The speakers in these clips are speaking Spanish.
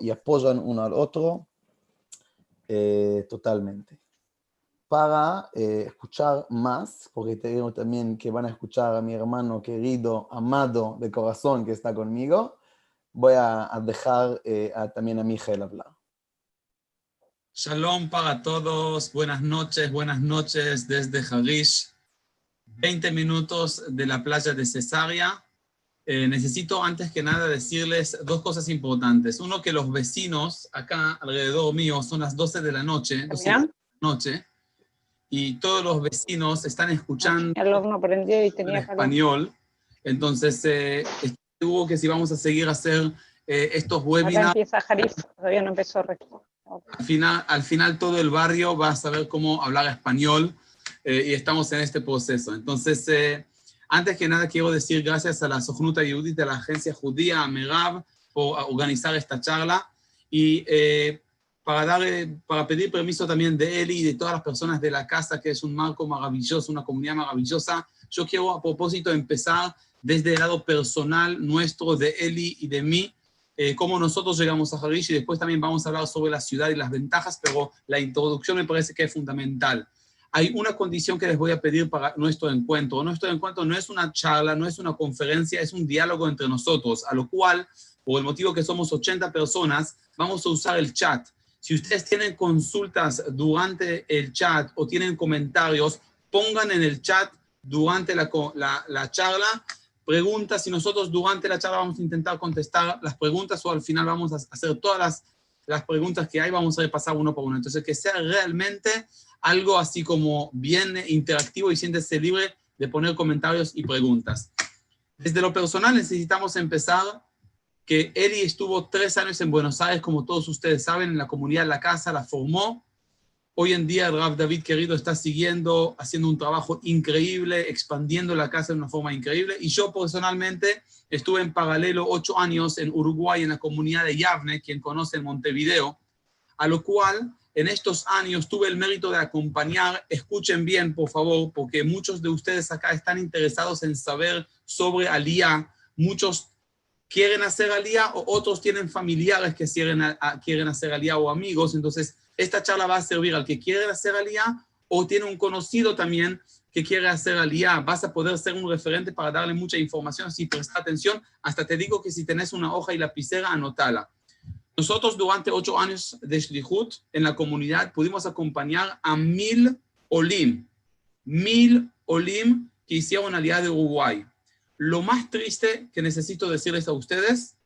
y apoyan uno al otro eh, totalmente. Para eh, escuchar más, porque te también que van a escuchar a mi hermano querido, amado de corazón que está conmigo, voy a, dejar eh, también a Miguel hablar. Shalom para todos, buenas noches, buenas noches desde Harish, 20 minutos de la playa de Cesárea. Eh, necesito antes que nada decirles dos cosas importantes. Uno, que los vecinos acá alrededor mío son las 12 de la noche, 12 de la noche y todos los vecinos están escuchando el horno prendió y tenía español. Entonces, eh, estuvo que si vamos a seguir a hacer eh, estos webinars. empieza Harish, todavía no empezó al final, al final todo el barrio va a saber cómo hablar español eh, y estamos en este proceso. Entonces, eh, antes que nada quiero decir gracias a la Sojnuta Yudit de la agencia judía, Megav, por organizar esta charla y eh, para, dar, para pedir permiso también de Eli y de todas las personas de la casa, que es un marco maravilloso, una comunidad maravillosa. Yo quiero a propósito empezar desde el lado personal nuestro de Eli y de mí, eh, cómo nosotros llegamos a Harish y después también vamos a hablar sobre la ciudad y las ventajas, pero la introducción me parece que es fundamental. Hay una condición que les voy a pedir para nuestro encuentro. Nuestro encuentro no es una charla, no es una conferencia, es un diálogo entre nosotros, a lo cual, por el motivo que somos 80 personas, vamos a usar el chat. Si ustedes tienen consultas durante el chat o tienen comentarios, pongan en el chat durante la, la, la charla preguntas y nosotros durante la charla vamos a intentar contestar las preguntas o al final vamos a hacer todas las, las preguntas que hay, vamos a repasar uno por uno. Entonces, que sea realmente algo así como bien interactivo y siéntese libre de poner comentarios y preguntas. Desde lo personal necesitamos empezar que Eri estuvo tres años en Buenos Aires, como todos ustedes saben, en la comunidad La Casa, la formó, Hoy en día el David querido está siguiendo, haciendo un trabajo increíble, expandiendo la casa de una forma increíble. Y yo personalmente estuve en paralelo ocho años en Uruguay, en la comunidad de Yavne, quien conoce Montevideo, a lo cual en estos años tuve el mérito de acompañar. Escuchen bien, por favor, porque muchos de ustedes acá están interesados en saber sobre Alía. Muchos quieren hacer Alía o otros tienen familiares que quieren, hacer Alía o amigos. Entonces, esta charla va a servir al que quiere hacer alía o tiene un conocido también que quiere hacer alía. Vas a poder ser un referente para darle mucha información si presta atención. Hasta te digo que si tenés una hoja y lapicera, anotala. Nosotros durante ocho años de Shlihut en la comunidad pudimos acompañar a mil olim, mil olim que hicieron alía de Uruguay. Lo más triste que necesito decirles a ustedes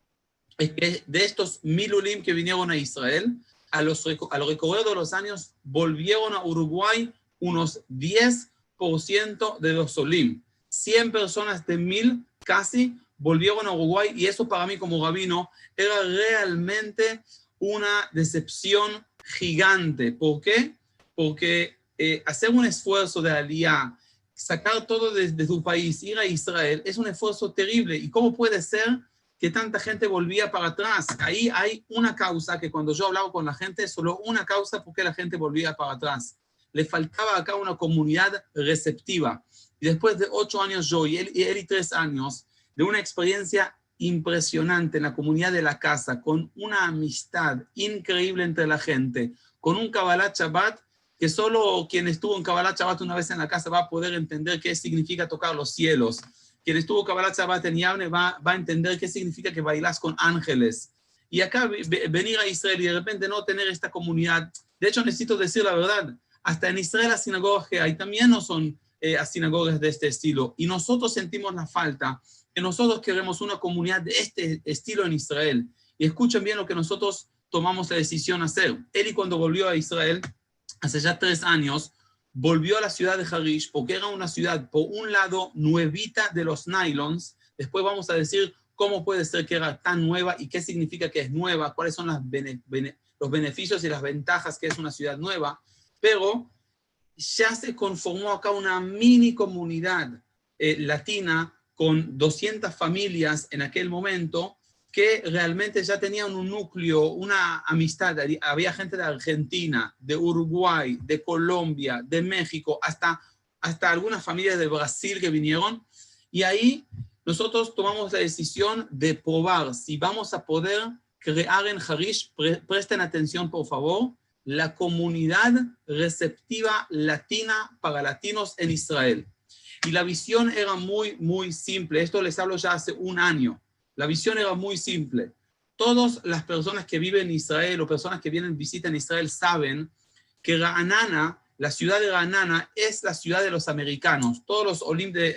es que de estos mil olim que vinieron a Israel, a, los, a lo recorrido de los años volvieron a Uruguay unos 10% de los Solim. 100 personas de mil casi volvieron a Uruguay y eso para mí como rabino era realmente una decepción gigante. ¿Por qué? Porque eh, hacer un esfuerzo de alía, sacar todo desde de su país, ir a Israel, es un esfuerzo terrible. ¿Y cómo puede ser que tanta gente volvía para atrás. Ahí hay una causa que cuando yo hablaba con la gente, solo una causa por qué la gente volvía para atrás. Le faltaba acá una comunidad receptiva. Y después de ocho años yo y, él y tres años de una experiencia impresionante en la comunidad de la casa, con una amistad increíble entre la gente, con un Kabbalah Shabbat que solo quien estuvo en Kabbalah Shabbat una vez en la casa va a poder entender qué significa tocar los cielos quien estuvo Kabbalah Shabbat en Yavne va, va, a entender qué significa que bailas con ángeles. Y acá venir a Israel y de repente no tener esta comunidad. De hecho, necesito decir la verdad, hasta en Israel las sinagogas que hay también no son eh, sinagogas de este estilo. Y nosotros sentimos la falta, que nosotros queremos una comunidad de este estilo en Israel. Y escuchen bien lo que nosotros tomamos la decisión hacer. Él cuando volvió a Israel, hace ya tres años, volvió a la ciudad de Harish porque era una ciudad, por un lado, nuevita de los nylons. Después vamos a decir cómo puede ser que era tan nueva y qué significa que es nueva, cuáles son los beneficios y las ventajas que es una ciudad nueva. Pero ya se conformó acá una mini comunidad eh, latina con 200 familias en aquel momento que realmente ya tenían un núcleo, una amistad. Había gente de Argentina, de Uruguay, de Colombia, de México, hasta, hasta algunas familias de Brasil que vinieron. Y ahí nosotros tomamos la decisión de probar si vamos a poder crear en Harish, presten atención por favor, la comunidad receptiva latina para latinos en Israel. Y la visión era muy, muy simple. Esto les hablo ya hace un año. La visión era muy simple. Todas las personas que viven en Israel o personas que vienen visitan Israel saben que Ranana, la ciudad de Ranana, es la ciudad de los americanos. Todos los Olim de,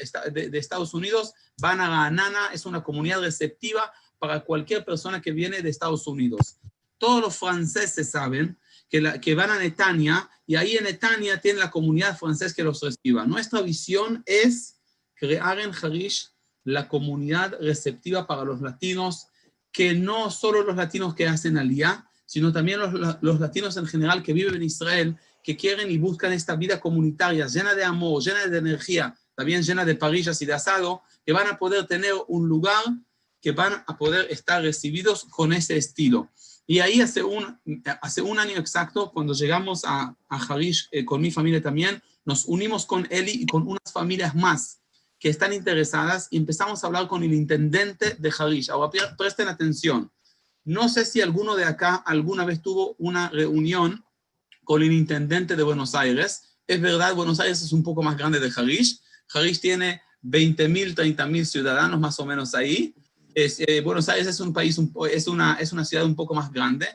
Estados Unidos van a Ranana, es una comunidad receptiva para cualquier persona que viene de Estados Unidos. Todos los franceses saben que, van a Netania y ahí en Netania tienen la comunidad francesa que los reciba. Nuestra visión es crear en Harish la comunidad receptiva para los latinos, que no solo los latinos que hacen aliyah, sino también los, los, latinos en general que viven en Israel, que quieren y buscan esta vida comunitaria llena de amor, llena de energía, también llena de parillas y de asado, que van a poder tener un lugar que van a poder estar recibidos con ese estilo. Y ahí hace un, hace un año exacto, cuando llegamos a, a Harish eh, con mi familia también, nos unimos con Eli y con unas familias más que están interesadas y empezamos a hablar con el intendente de Harish. Ahora presten atención. No sé si alguno de acá alguna vez tuvo una reunión con el intendente de Buenos Aires. Es verdad, Buenos Aires es un poco más grande de Harish. Harish tiene 20.000, 30.000 ciudadanos más o menos ahí. Eh, Buenos Aires es un país, es, una, es una ciudad un poco más grande,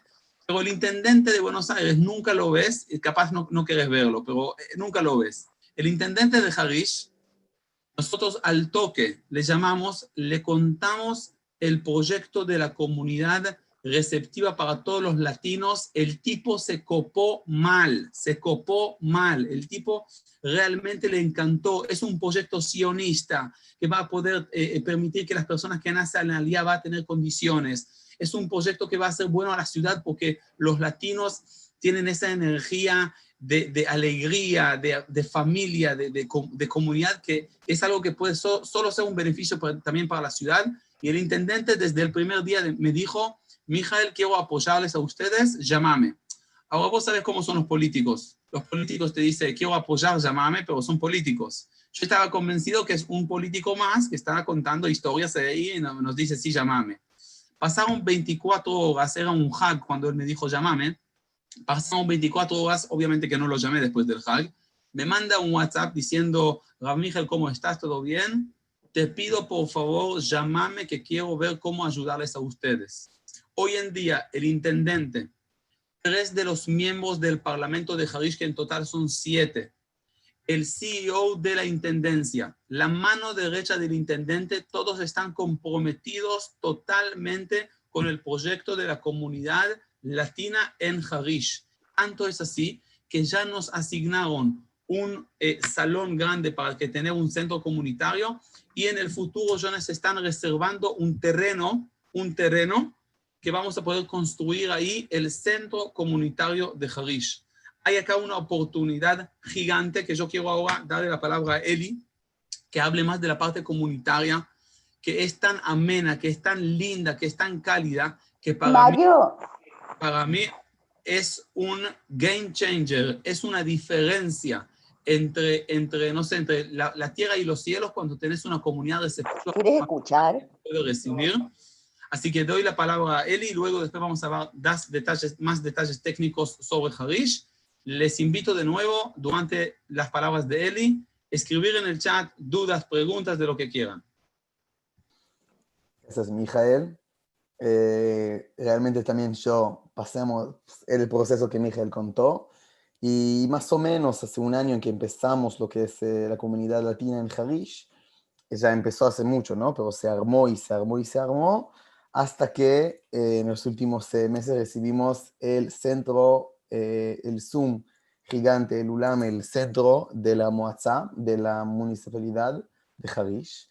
pero el intendente de Buenos Aires nunca lo ves, capaz no, no quieres verlo, pero eh, nunca lo ves. El intendente de Harish, nosotros al toque le llamamos, le contamos el proyecto de la comunidad receptiva para todos los latinos, el tipo se copó mal, se copó mal, el tipo realmente le encantó, es un proyecto sionista que va a poder eh, eh, permitir que las personas que nacen en la va a tener condiciones, es un proyecto que va a ser bueno a la ciudad porque los latinos tienen esa energía de, alegría, de, familia, de, comunidad, que es algo que puede solo ser un beneficio también para la ciudad. Y el intendente desde el primer día me dijo, Mijael, quiero apoyarles a ustedes, llámame. Ahora vos sabes cómo son los políticos. Los políticos te dicen, quiero apoyar, llámame, pero son políticos. Yo estaba convencido que es un político más que estaba contando historias de ahí y nos dice, sí, llámame. Pasaron 24 horas, era un hack cuando él me dijo, llámame. Pasaron 24 horas, obviamente que no lo llamé después del hack. Me manda un WhatsApp diciendo, Rav ¿cómo estás? ¿Todo bien? Te pido por favor, llámame que quiero ver cómo ayudarles a ustedes. Hoy en día, el intendente, tres de los miembros del Parlamento de Harish, que en total son siete, el CEO de la intendencia, la mano derecha del intendente, todos están comprometidos totalmente con el proyecto de la comunidad latina en Harish. Tanto es así que ya nos asignaron un eh, salón grande para que tener un centro comunitario y en el futuro ya nos están reservando un terreno, un terreno que vamos a poder construir ahí el centro comunitario de Harish. Hay acá una oportunidad gigante que yo quiero ahora darle la palabra a Eli, que hable más de la parte comunitaria, que es tan amena, que es tan linda, que es tan cálida, que para, mí, para mí es un game changer, es una diferencia entre, entre no sé, entre la, la tierra y los cielos cuando tenés una comunidad receptiva. ¿Quieres escuchar? Puedo recibir. Así que doy la palabra a Eli y luego después vamos a dar detalles, más detalles técnicos sobre Harish. Les invito de nuevo, durante las palabras de Eli, escribir en el chat dudas, preguntas de lo que quieran. Es Mijael. Eh, realmente también yo pasamos el proceso que Mijael contó y más o menos hace un año en que empezamos lo que es eh, la comunidad latina en Harish, ya empezó hace mucho, ¿no? Pero se armó y se armó y se armó hasta que eh, en los últimos eh, meses recibimos el centro, eh, el Zoom gigante, el ULAM, el centro de la Moazá, de la municipalidad de Harish,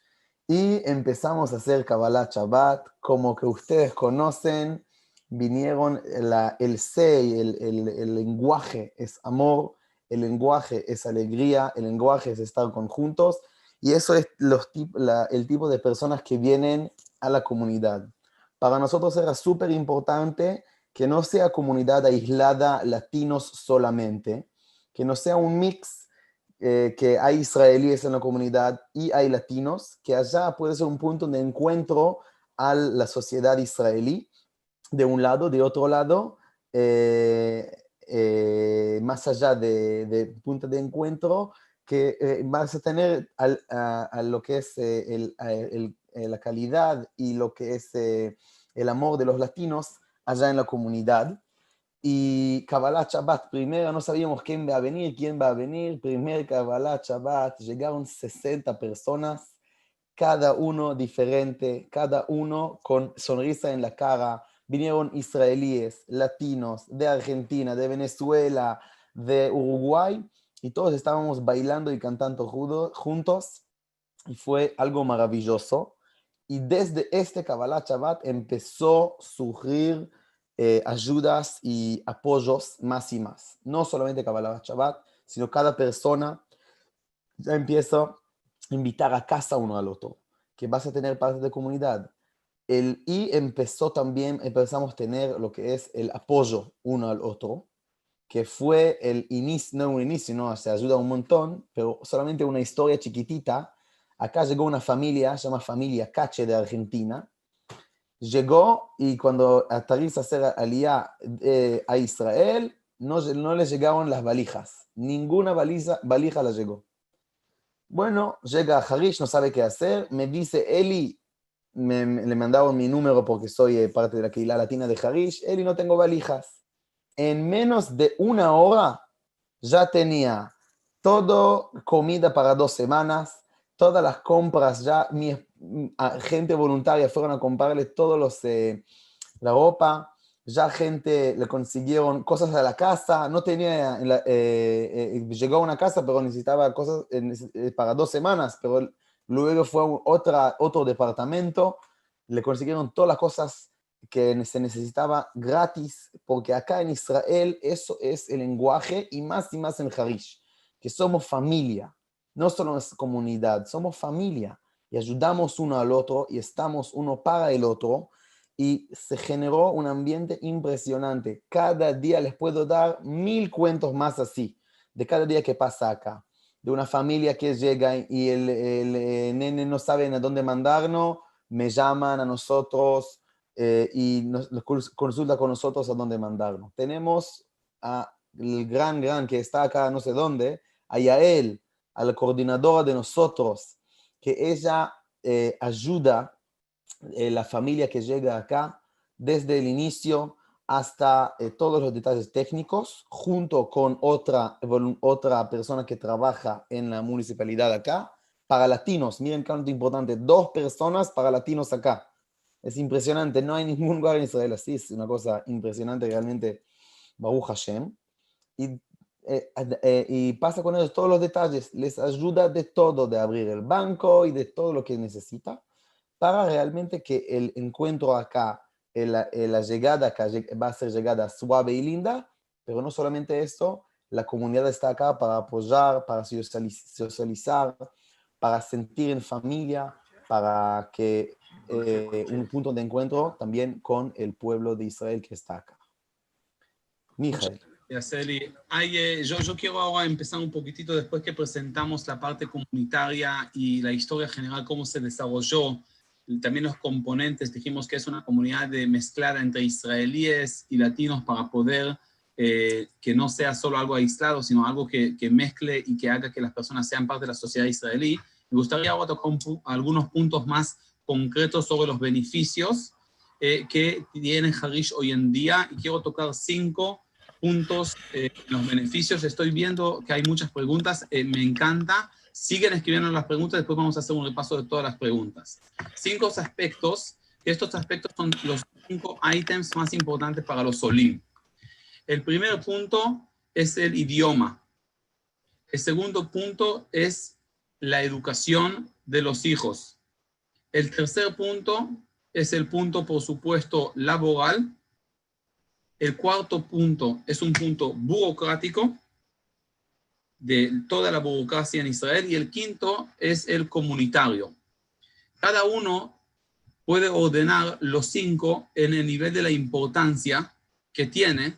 y empezamos a hacer Kabbalah Shabbat, como que ustedes conocen, vinieron la, el SEI, el, el, el lenguaje es amor, el lenguaje es alegría, el lenguaje es estar conjuntos, y eso es los, la, el tipo de personas que vienen a la comunidad para nosotros era súper importante que no sea comunidad aislada latinos solamente, que no sea un mix eh, que hay israelíes en la comunidad y hay latinos, que allá puede ser un punto de encuentro a la sociedad israelí de un lado, de otro lado, eh, eh, más allá de, de punto de encuentro, que eh, vas a tener al- a, a lo que es eh, el- el- eh, la calidad y lo que es eh, el amor de los latinos allá en la comunidad. Y Kabbalah Shabbat, primero no sabíamos quién va a venir, quién va a venir. Primer Kabbalah Shabbat, llegaron 60 personas, cada uno diferente, cada uno con sonrisa en la cara. Vinieron israelíes, latinos, de Argentina, de Venezuela, de Uruguay, y todos estábamos bailando y cantando juntos, y fue algo maravilloso. Y desde este Kabbalah Shabbat empezó a surgir eh, ayudas y apoyos más y más. No solamente Kabbalah Shabbat, sino cada persona ya empieza a invitar a casa uno al otro, que vas a tener parte de comunidad. El, y empezó también, empezamos a tener lo que es el apoyo uno al otro, que fue el inicio, no un inicio, no, se ayuda un montón, pero solamente una historia chiquitita. Acá llegó una familia, se llama familia Cache de Argentina, llegó y cuando aterriza a hacer aliyah eh, a Israel, no, no le llegaron las valijas. Ninguna valija, valija le llegó. Bueno, llega a Harish, no sabe qué hacer. Me dice, Eli, me- me- le mandaron mi número porque soy eh, parte de la Keilah Latina de Harish. Eli, no tengo valijas. En menos de una hora ya tenía todo comida para dos semanas, todas las compras ya, mi mm, gente voluntaria fueron a comprarle todos los, eh, la ropa, ya gente le consiguieron cosas a la casa, no tenía, en la- eh, eh, llegó a una casa pero necesitaba cosas eh, para dos semanas, pero luego fue a otra, otro departamento, le consiguieron todas las cosas que se necesitaba gratis, porque acá en Israel eso es el lenguaje y más y más en Harish, que somos familia, no solo es comunidad, somos familia y ayudamos uno al otro y estamos uno para el otro y se generó un ambiente impresionante. Cada día les puedo dar mil cuentos más así, de cada día que pasa acá, de una familia que llega y el, el, eh, nene no saben a dónde mandarnos, me llaman a nosotros eh, y nos, nos cons- consulta con nosotros a dónde mandarnos. Tenemos a el gran, gran que está acá no sé dónde, a Yael, a la coordinadora de nosotros, que ella eh, ayuda eh, la familia que llega acá desde el inicio hasta eh, todos los detalles técnicos, junto con otra, otra persona que trabaja en la municipalidad acá, para latinos. Miren cuánto importante, dos personas para latinos acá. Es impresionante, no hay ningún lugar en Israel así, es una cosa impresionante realmente, Baruch Hashem. Y, eh, eh, y pasa con ellos todos los detalles, les ayuda de todo, de abrir el banco y de todo lo que necesita para realmente que el encuentro acá, el- el- la llegada acá va a ser llegada suave y linda, pero no solamente eso, la comunidad está acá para apoyar, para sociali- socializar, para sentir en familia, para que eh, un punto de encuentro también con el pueblo de Israel que está acá. Mijael. Gracias, Eli. Hay, eh, yo, yo quiero ahora empezar un poquitito después que presentamos la parte comunitaria y la historia general, cómo se desarrolló, también los componentes. Dijimos que es una comunidad de mezclada entre israelíes y latinos para poder eh, que no sea solo algo aislado, sino algo que, que mezcle y que haga que las personas sean parte de la sociedad israelí. Me gustaría ahora tocar pu- algunos puntos más concretos sobre los beneficios eh, que tiene Harish hoy en día y quiero tocar cinco puntos, eh, los beneficios. Estoy viendo que hay muchas preguntas, eh, me encanta. Siguen escribiendo las preguntas, después vamos a hacer un repaso de todas las preguntas. Cinco aspectos, estos aspectos son los cinco ítems más importantes para los Olim. El primer punto es el idioma. El segundo punto es la educación de los hijos. El tercer punto es el punto, por supuesto, laboral. El cuarto punto es un punto burocrático de toda la burocracia en Israel. Y el quinto es el comunitario. Cada uno puede ordenar los cinco en el nivel de la importancia que tiene.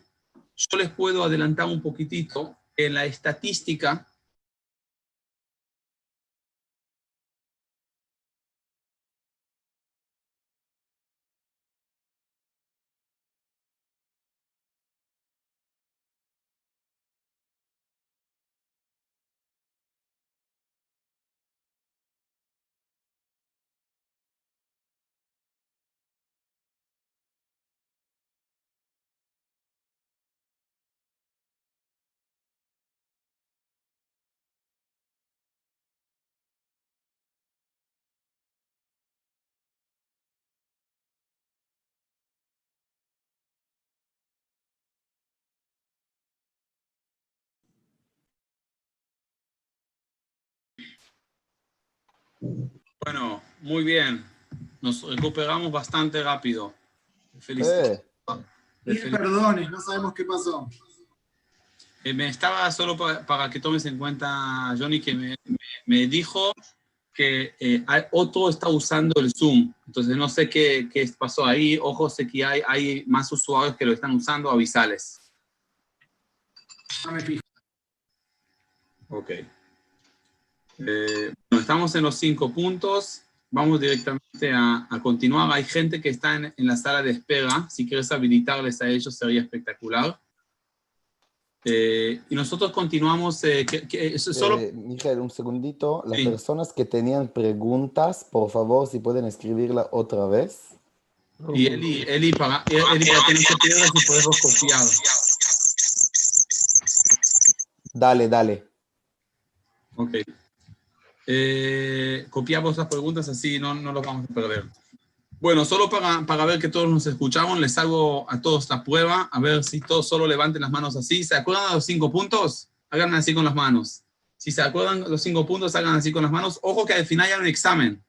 Yo les puedo adelantar un poquitito en la estadística Bueno, muy bien. Nos recuperamos bastante rápido. Feliz. Eh, Mil perdones, no sabemos qué pasó. Eh, me estaba solo pa- para, que tomes en cuenta, Johnny, que me, me- me dijo que eh, hay- otro está usando el Zoom. Entonces no sé qué, qué pasó ahí. Ojo, sé que hay, hay más usuarios que lo están usando, avisales. No me fijo. Ok. Eh, estamos en los cinco puntos. Vamos directamente a, a continuar. Hay gente que está en, en la sala de espera. Si quieres habilitarles a ellos, sería espectacular. Eh, y nosotros continuamos. eh, que- que- eso- solo, eh, Miguel, un segundito. Las Sí. personas que tenían preguntas, por favor, si pueden escribirla otra vez. y Eli, Eli, para, Eli, para que no se pierda, si podemos copiar. Dale, dale. Ok. Eh, copiamos las preguntas así no, no los vamos a perder. Bueno, solo para, para ver que todos nos escuchamos, les hago a todos la prueba, a ver si todos solo levanten las manos así. ¿Se acuerdan de los cinco puntos? Hagan así con las manos. Si se acuerdan los cinco puntos, hagan así con las manos. Ojo que al final hay un examen.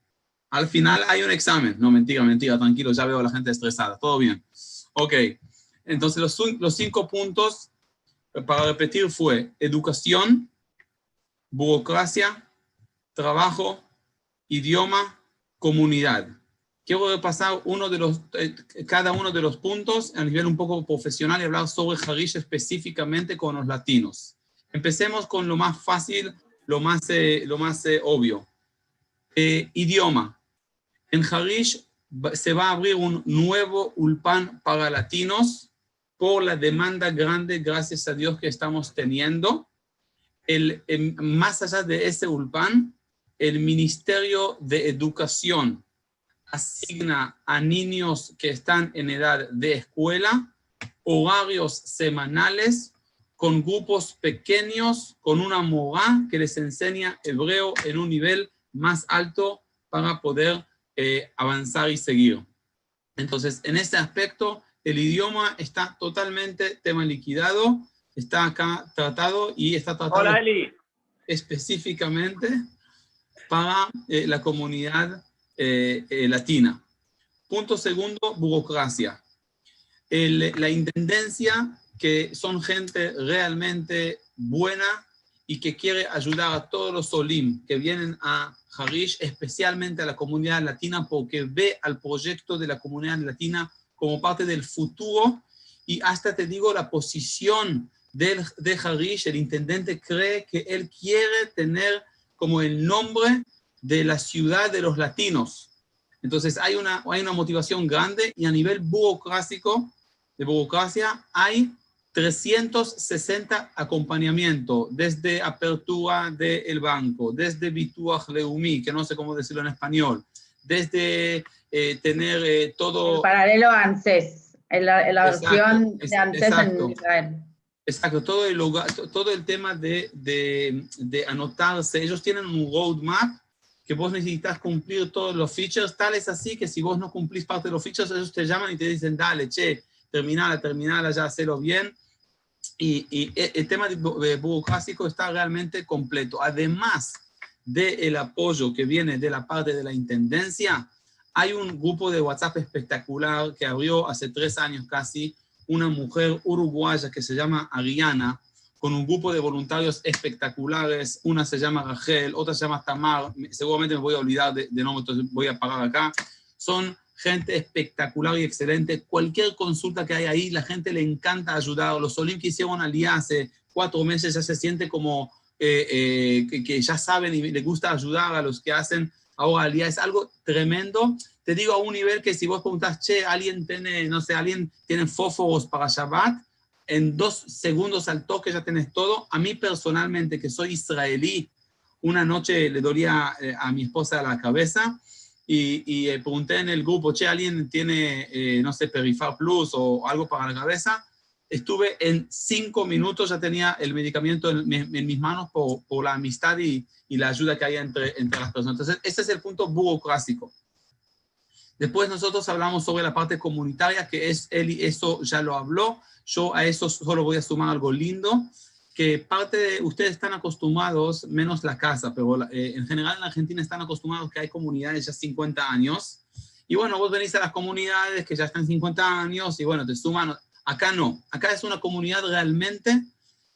Al final hay un examen. No, mentira, mentira, tranquilo, ya veo a la gente estresada. Todo bien. Ok. Entonces, los, los cinco puntos, para repetir, fue educación, burocracia, trabajo, idioma, comunidad. Quiero repasar uno de los, eh, cada uno de los puntos a nivel un poco profesional y hablar sobre Harish específicamente con los latinos. Empecemos con lo más fácil, lo más, eh, lo más eh, obvio. Idioma. En Harish se va a abrir un nuevo ulpan para latinos por la demanda grande, gracias a Dios, que estamos teniendo. El, em, más allá de ese ulpan, el Ministerio de Educación asigna a niños que están en edad de escuela horarios semanales con grupos pequeños, con una mogá que les enseña hebreo en un nivel más alto para poder eh, avanzar y seguir. Entonces, en este aspecto, el idioma está totalmente tema liquidado, está acá tratado y está tratado Hola específicamente para eh, la comunidad eh, eh, latina. Punto segundo, burocracia. El- la intendencia, que son gente realmente buena y que quiere ayudar a todos los Olim que vienen a Harish, especialmente a la comunidad latina, porque ve al proyecto de la comunidad latina como parte del futuro y hasta te digo la posición del, de Harish, el intendente cree que él quiere tener como el nombre de la ciudad de los latinos. Entonces hay una, hay una motivación grande y a nivel burocrático, de burocracia, hay 360 acompañamiento desde apertura del banco, desde Bituach Leumi, que no sé cómo decirlo en español, desde eh, tener eh, todo... El paralelo a ANSES, en la, en la Exacto, versión de ANSES exacto. en Israel. Exacto, todo el, lugar- to- todo el tema de, de, de anotarse. Ellos tienen un roadmap que vos necesitas cumplir todos los features, tales así que si vos no cumplís parte de los features, ellos te llaman y te dicen, dale, che, terminala, terminala, ya, hacelo bien. Y, y e- el tema de de burocrático está realmente completo. Además del apoyo que viene de la parte de la intendencia, hay un grupo de WhatsApp espectacular que abrió hace tres años casi, una mujer uruguaya que se llama Ariana, con un grupo de voluntarios espectaculares. Una se llama Rachel, otra se llama Tamar. Seguramente me voy a olvidar de, de nombre, entonces voy a parar acá. Son gente espectacular y excelente. Cualquier consulta que hay ahí, la gente le encanta ayudar. Los Olim que hicieron al día hace cuatro meses ya se siente como eh, eh, que, ya saben y les gusta ayudar a los que hacen ahora al día. Es algo tremendo. Te digo a un nivel que si vos preguntas, che, alguien tiene, no sé, alguien tiene fósforos para Shabbat, en dos segundos al toque ya tenés todo. A mí personalmente, que soy israelí, una noche le dolía eh, a mi esposa la cabeza y, y, eh, pregunté en el grupo, che, ¿alguien tiene, eh, no sé, Perifar Plus o algo para la cabeza? Estuve en cinco minutos, ya tenía el medicamento en, en mis manos por, por la amistad y, y la ayuda que hay entre, entre las personas. Entonces, ese es el punto burocrático. Después nosotros hablamos sobre la parte comunitaria, que es él y eso ya lo habló. Yo a eso solo voy a sumar algo lindo. que parte de ustedes están acostumbrados, menos la casa, pero eh, en general en Argentina están acostumbrados que hay comunidades ya 50 años. Y bueno, vos venís a las comunidades que ya están 50 años y bueno, te suman. Acá no, acá es una comunidad realmente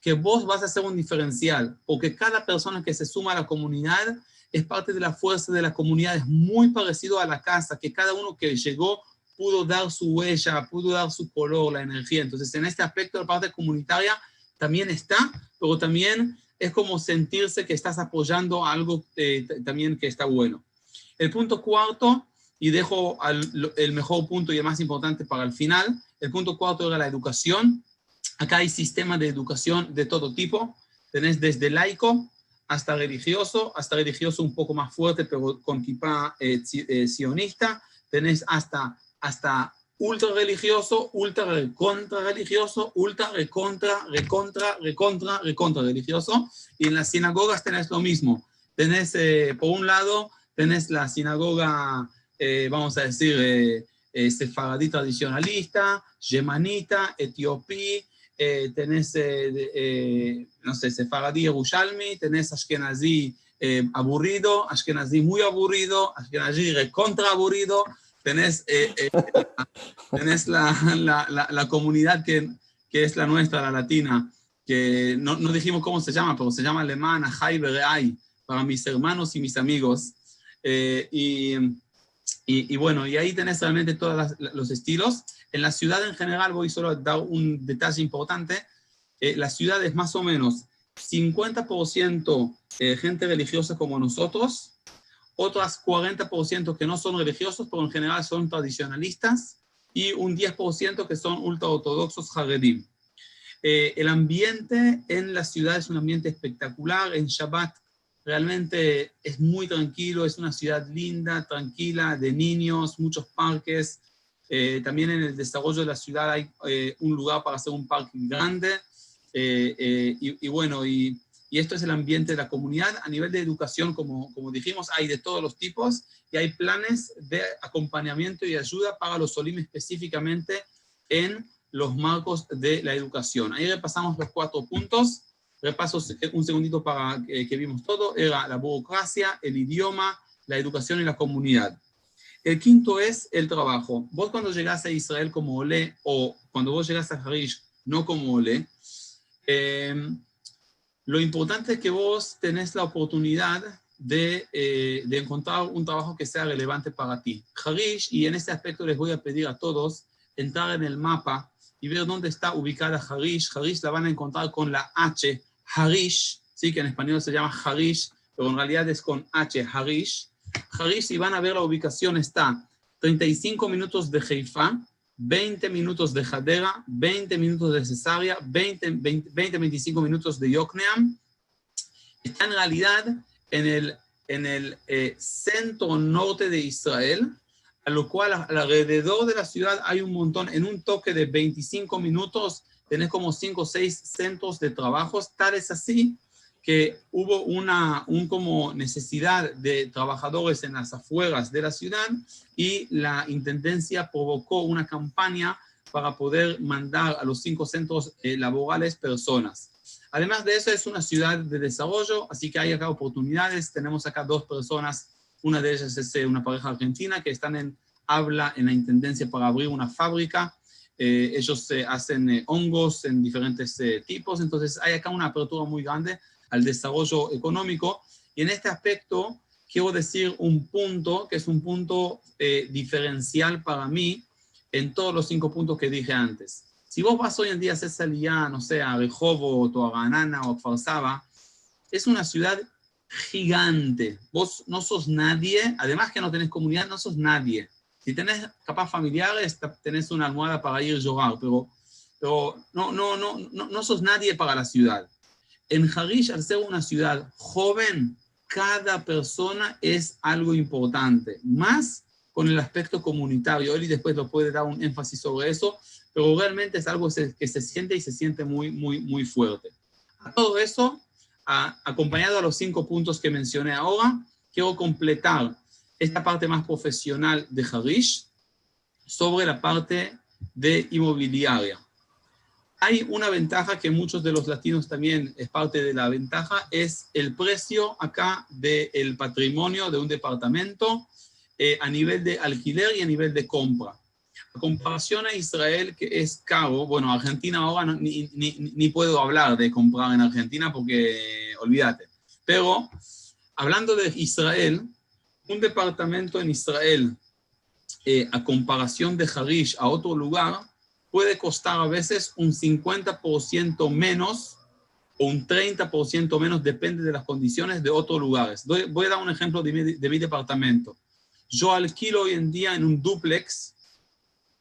que vos vas a hacer un diferencial, porque cada persona que se suma a la comunidad es parte de la fuerza de la comunidad, es muy parecido a la casa, que cada uno que llegó pudo dar su huella, pudo dar su color, la energía. Entonces, en este aspecto, la parte comunitaria también está, pero también es como sentirse que estás apoyando algo eh, también que está bueno. El punto cuarto, y dejo el mejor punto y el más importante para el final, el punto cuarto era la educación. Acá hay sistemas de educación de todo tipo. Tenés desde laico hasta religioso, hasta religioso un poco más fuerte, pero con kippah eh, eh, sionista. Tenés hasta, hasta ultra religioso, ultra recontra religioso, ultra recontra, recontra, recontra, recontra religioso. Y en las sinagogas tenés lo mismo. Tenés, eh, por un lado, tenés la sinagoga, vamos a decir, sefaradí tradicionalista, yemanita, etiopí, eh, tenés, eh, eh, no sé, Sefaradí Yerushalmi, tenés Ashkenazi aburrido, Ashkenazi muy aburrido, Ashkenazi recontra aburrido, tenés, tenés la, la, la, comunidad que, que, es la nuestra, la latina, que no, no, dijimos cómo se llama, pero se llama alemana, Jai para mis hermanos y mis amigos. y, y, y, bueno, y ahí tenés realmente todos los estilos. En la ciudad en general, voy solo a dar un detalle importante, eh, la ciudad es más o menos 50% eh, gente religiosa como nosotros, otras 40% que no son religiosos, pero en general son tradicionalistas, y un 10% que son ultraortodoxos jaredim. Eh, el ambiente en la ciudad es un ambiente espectacular. En Shabbat realmente es muy tranquilo, es una ciudad linda, tranquila, de niños, muchos parques, eh, también en el desarrollo de la ciudad hay eh, un lugar para hacer un parque grande. Eh, y, bueno, y, y, esto es el ambiente de la comunidad. A nivel de educación, como, como dijimos, hay de todos los tipos y hay planes de acompañamiento y ayuda para los Solim específicamente en los marcos de la educación. Ahí repasamos los cuatro puntos. Repaso un segundito para que vimos todo. Era la burocracia, el idioma, la educación y la comunidad. El quinto es el trabajo. Vos cuando llegás a Israel como Olé o cuando vos llegás a Harish no como Olé, em, lo importante es que vos tenés la oportunidad de, eh, de, encontrar un trabajo que sea relevante para ti. Harish, y en este aspecto les voy a pedir a todos entrar en el mapa y ver dónde está ubicada Harish. Harish la van a encontrar con la H, Harish, ¿sí? que en español se llama Harish, pero en realidad es con H, Harish. Harish, si van a ver la ubicación, está 35 minutos de Haifa, 20 minutos de Hadera, 20 minutos de Cesárea, 20, 20, 25 minutos de Yokneam. Está en realidad en el, en el eh, centro norte de Israel, a lo cual alrededor de la ciudad hay un montón, en un toque de 25 minutos, tenés como 5 o 6 centros de trabajos, tal es así que hubo una un como necesidad de trabajadores en las afueras de la ciudad y la intendencia provocó una campaña para poder mandar a los cinco centros eh, laborales personas. Además de eso, es una ciudad de desarrollo, así que hay acá oportunidades. Tenemos acá dos personas, una de ellas es eh, una pareja argentina que están en habla en la intendencia para abrir una fábrica. Eh, ellos hacen hongos en diferentes tipos, entonces hay acá una apertura muy grande al desarrollo económico. Y en este aspecto quiero decir un punto que es un punto eh, diferencial para mí en todos los cinco puntos que dije antes. Si vos vas hoy en día a Cesalía, no sé, a Rehoboth o a Ganana o a Farsaba, es una ciudad gigante. Vos no sos nadie, además que no tenés comunidad, no sos nadie. Si tenés capaz familiares, tenés una almohada para ir a llorar, pero, pero no, no, no, no, no sos nadie para la ciudad. En Harish, al ser una ciudad joven, cada persona es algo importante, más con el aspecto comunitario. Y después lo puede dar un énfasis sobre eso, pero realmente es algo que se siente y se siente muy, muy, muy fuerte. A todo eso, acompañado a los cinco puntos que mencioné ahora, quiero completar esta parte más profesional de Harish sobre la parte de inmobiliaria. Hay una ventaja que muchos de los latinos también es parte de la ventaja, es el precio acá del patrimonio de un departamento eh, a nivel de alquiler y a nivel de compra. A comparación a Israel, que es caro, bueno, Argentina ahora no- ni, puedo hablar de comprar en Argentina porque olvídate. Pero hablando de Israel, un departamento en Israel, eh, a comparación de Harish a otro lugar, puede costar a veces un 50% menos o un 30% menos, depende de las condiciones de otros lugares. Voy a dar un ejemplo de mi, de mi departamento. Yo alquilo hoy en día en un duplex,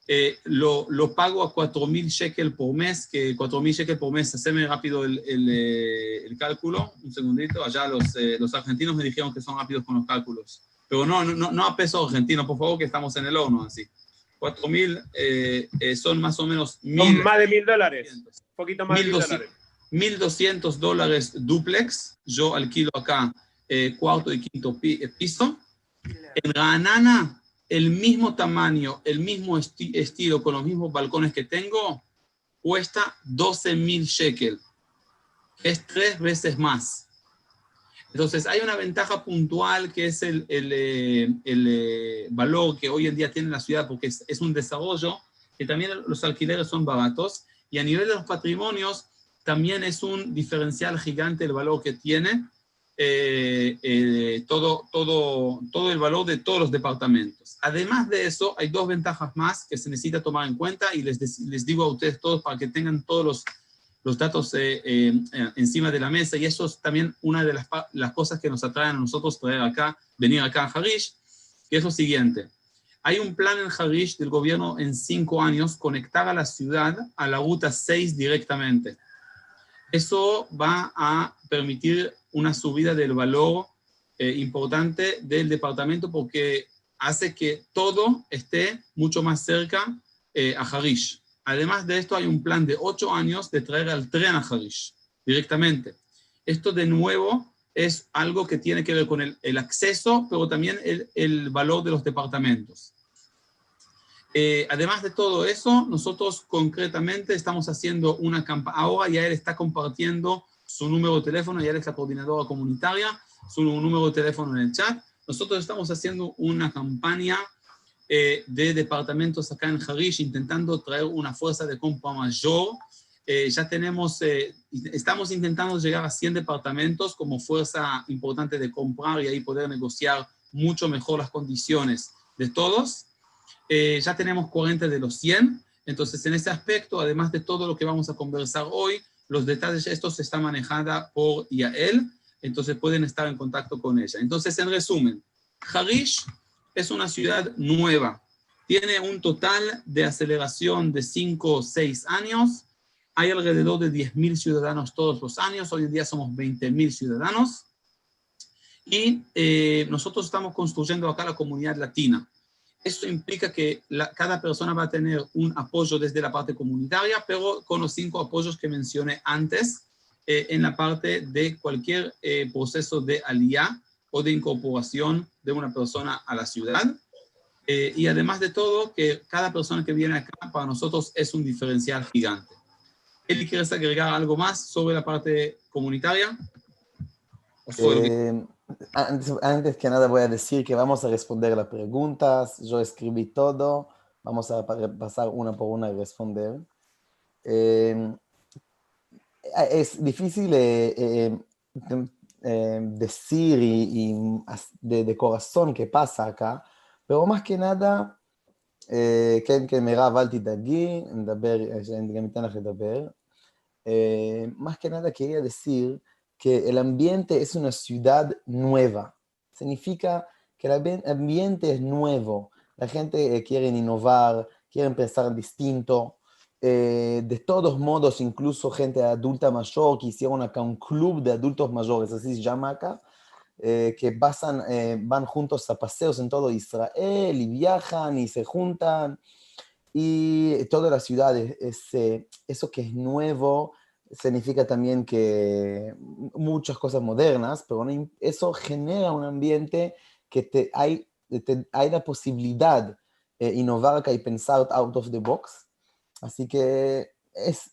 eh, lo, lo pago a 4.000 shekel por mes, que 4.000 shekel por mes, haceme rápido el, el, eh, el cálculo, un segundito, allá los, eh, los argentinos me dijeron que son rápidos con los cálculos, pero no, no, no a peso argentino, por favor, que estamos en el horno así. 4.000 eh, eh, son más o menos Son 1.000. más de mil dólares. Un poquito más de mil 1200. dólares. 1.200 dólares duplex, yo alquilo acá eh, cuarto y quinto eh, piso. En Ranana, el mismo tamaño, el mismo esti- estilo, con los mismos balcones que tengo, cuesta 12.000 shekel. Es tres veces más. Entonces, hay una ventaja puntual que es el, el, eh, el, eh, valor que hoy en día tiene la ciudad, porque es, es un desarrollo, que también los alquileres son baratos, y a nivel de los patrimonios, también es un diferencial gigante el valor que tiene eh, eh, todo, todo, todo el valor de todos los departamentos. Además de eso, hay dos ventajas más que se necesita tomar en cuenta y les, les digo a ustedes todos para que tengan todos los, los datos eh, eh, eh, encima de la mesa y eso es también una de las, las cosas que nos atraen a nosotros traer acá, venir acá a Harish, que es lo siguiente. Hay un plan en Harish del gobierno en cinco años conectar a la ciudad a la ruta 6 directamente. Eso va a permitir una subida del valor eh, importante del departamento porque hace que todo esté mucho más cerca eh, a Harish. Además de esto, hay un plan de ocho años de traer al tren a Harish directamente. Esto de nuevo es algo que tiene que ver con el, acceso, pero también el, el valor de los departamentos. Eh, además de todo eso, nosotros concretamente estamos haciendo una campaña. Ahora ya él está compartiendo su número de teléfono, ya él es la coordinadora comunitaria, su número de teléfono en el chat. Nosotros estamos haciendo una campaña eh, de departamentos acá en Harish, intentando traer una fuerza de compra mayor. Eh, ya tenemos, eh, estamos intentando llegar a 100 departamentos como fuerza importante de comprar y ahí poder negociar mucho mejor las condiciones de todos. Ya tenemos 40 de los 100, entonces en ese aspecto, además de todo lo que vamos a conversar hoy, los detalles estos está manejada por Yael, entonces pueden estar en contacto con ella. Entonces, en resumen, Harish es una ciudad nueva, tiene un total de aceleración de 5 o 6 años, hay alrededor de 10.000 ciudadanos todos los años, hoy en día somos 20.000 ciudadanos, y eh, nosotros estamos construyendo acá la comunidad latina. Esto implica que cada persona va a tener un apoyo desde la parte comunitaria, pero con los cinco apoyos que mencioné antes, eh, en la parte de cualquier eh, proceso de aliyah o de incorporación de una persona a la ciudad. Eh, y además de todo, que cada persona que viene acá para nosotros es un diferencial gigante. Eli, ¿quieres agregar algo más sobre la parte comunitaria? ¿O sobre- Eh, antes, antes que nada voy a decir que vamos a responder las preguntas. Yo escribí todo. Vamos a pa- pasar una por una y responder. Eh, es difícil eh, eh, de- eh, decir y, y as- de, de corazón qué pasa acá, pero más que nada, אה, כן, כן, מירב, אל תדאגי, נדבר, אני גם אתן לך לדבר. אה, más que nada quería decir que el ambiente es una ciudad nueva. Significa que el ambi- ambiente es nuevo. La gente eh, quiere innovar, quieren pensar distinto. Eh, de todos modos, incluso gente adulta mayor que hicieron acá un club de adultos mayores, así se llama acá, eh, que pasan, eh, van juntos a paseos en todo Israel y viajan y se juntan. Y toda la ciudad, es, es, eh, eso que es nuevo, significa también que muchas cosas modernas, pero eso genera un ambiente que te, hay, te- hay la posibilidad de innovar acá y pensar out of the box. Así que es,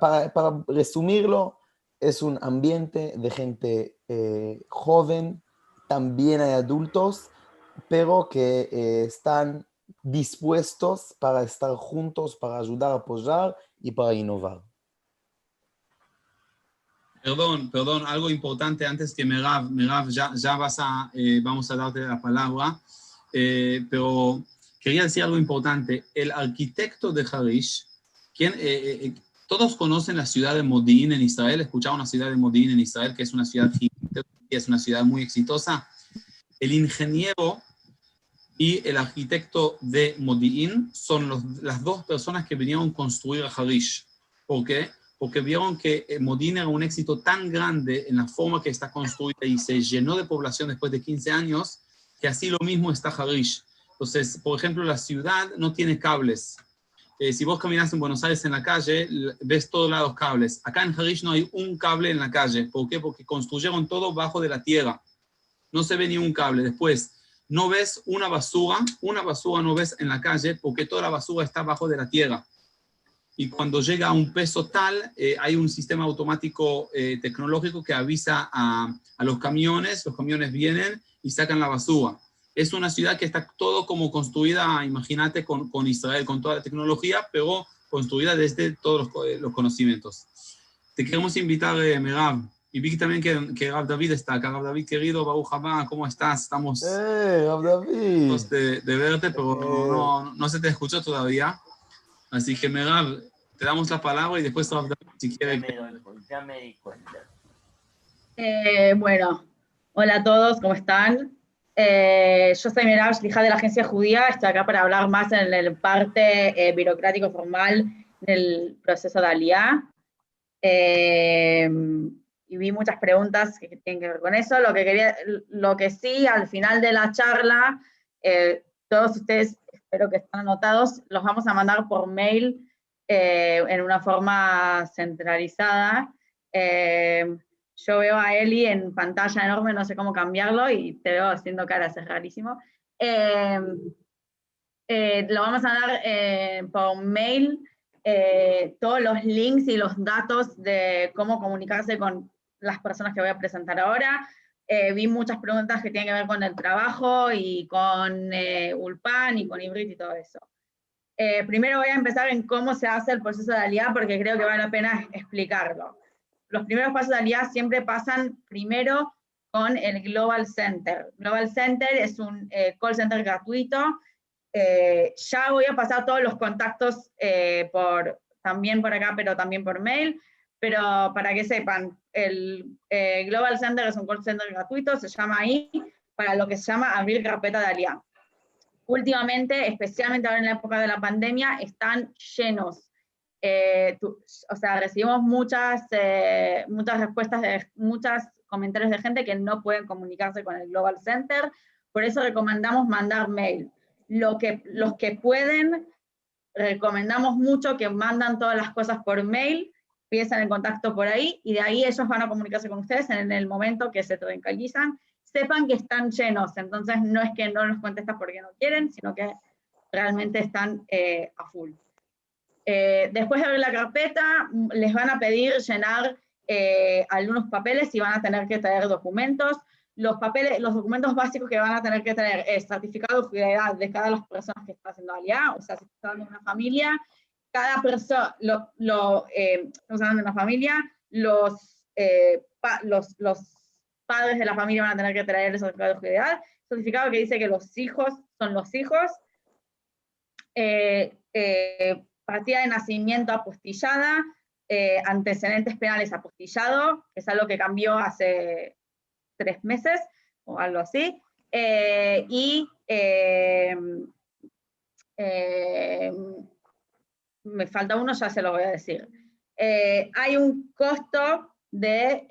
para, para resumirlo, es un ambiente de gente eh, joven, también hay adultos, pero que eh, están dispuestos para estar juntos, para ayudar, apoyar y para innovar. Perdón, perdón, algo importante antes que Merav, Merav, ya, ya vas a, eh, vamos a darte la palabra, pero quería decir algo importante. El arquitecto de Harish, quien, eh, todos conocen la ciudad de Modín en Israel, escucharon la ciudad de Modín en Israel, que es una ciudad es una ciudad muy exitosa. El ingeniero y el arquitecto de Modi'in son los, las dos personas que vinieron a construir a Harish. ¿Por qué? porque vieron que eh, Modín era un éxito tan grande en la forma que está construida y se llenó de población después de 15 años, que así lo mismo está Harish. Entonces, por ejemplo, la ciudad no tiene cables. Eh, si vos caminas en Buenos Aires en la calle, ves todos lados cables. Acá en Harish no hay un cable en la calle. ¿Por qué? Porque construyeron todo bajo de la tierra. No se ve ni un cable. Después, no ves una basura, una basura no ves en la calle porque toda la basura está bajo de la tierra y cuando llega a un peso tal, eh, hay un sistema automático eh, tecnológico que avisa a, a, los camiones, los camiones vienen y sacan la basura. Es una ciudad que está todo como construida, imagínate, con, con Israel, con toda la tecnología, pero construida desde todos los, eh, los conocimientos. Te queremos invitar, eh, Merab, y vi también que, que Rab David está acá. Rab David, querido, Baruch Haba, ¿cómo estás? Estamos ¡Eh, Rab David! De, de, verte, pero no, no, no se te escuchó todavía. Así que, Merab, te damos la palabra y después si quieres. Ya me di cuenta. Eh, bueno, hola a todos, ¿cómo están? Eh, yo soy Merab hija de la agencia judía, estoy acá para hablar más en el parte eh, burocrático formal del proceso de Aliá. Eh, y vi muchas preguntas que tienen que ver con eso. Lo que, quería, lo que sí, al final de la charla, eh, todos ustedes, espero que estén anotados, los vamos a mandar por mail eh, en una forma centralizada. Eh, yo veo a Eli en pantalla enorme, no sé cómo cambiarlo y te veo haciendo caras, es rarísimo. Eh, lo vamos a dar por mail, todos los links y los datos de cómo comunicarse con las personas que voy a presentar ahora. vi muchas preguntas que tienen que ver con el trabajo y con Ulpan y con Ibrit y todo eso. Eh, primero voy a empezar en cómo se hace el proceso de alianza porque creo que vale la pena explicarlo. Los primeros pasos de alianza siempre pasan primero con el Global Center. Global Center es un eh, call center gratuito. Eh, ya voy a pasar todos los contactos eh, por, también por acá, pero también por mail. Pero para que sepan, el eh, Global Center es un call center gratuito, se llama ahí, para lo que se llama abrir carpeta de alianza últimamente, especialmente ahora en la época de la pandemia, están llenos. Eh, tu, o sea, recibimos muchas, eh, muchas respuestas, de, muchos comentarios de gente que no pueden comunicarse con el Global Center, por eso recomendamos mandar mail. Lo que, los que pueden, recomendamos mucho que mandan todas las cosas por mail, empiezan el contacto por ahí, y de ahí ellos van a comunicarse con ustedes en el momento que se tranquilizan sepan que están llenos, entonces no es que no los contestas porque no quieren, sino que realmente están eh, a full. Eh, después de abrir la carpeta, mm, les van a pedir llenar eh, algunos papeles y van a tener que traer documentos. Los papeles, los documentos básicos que van a tener que tener es certificado de fidelidad de cada de las personas que están haciendo alianza, o sea, si están en una familia, cada persona, lo, lo eh, estamos una familia, los, pa, los, los padres de la familia van a tener que traer el certificado de fidelidad, certificado que dice que los hijos son los hijos, eh, eh, partida de nacimiento apostillada, eh, antecedentes penales apostillado, que es algo que cambió hace tres meses o algo así, eh, y eh, eh, me falta uno, ya se lo voy a decir. hay un costo de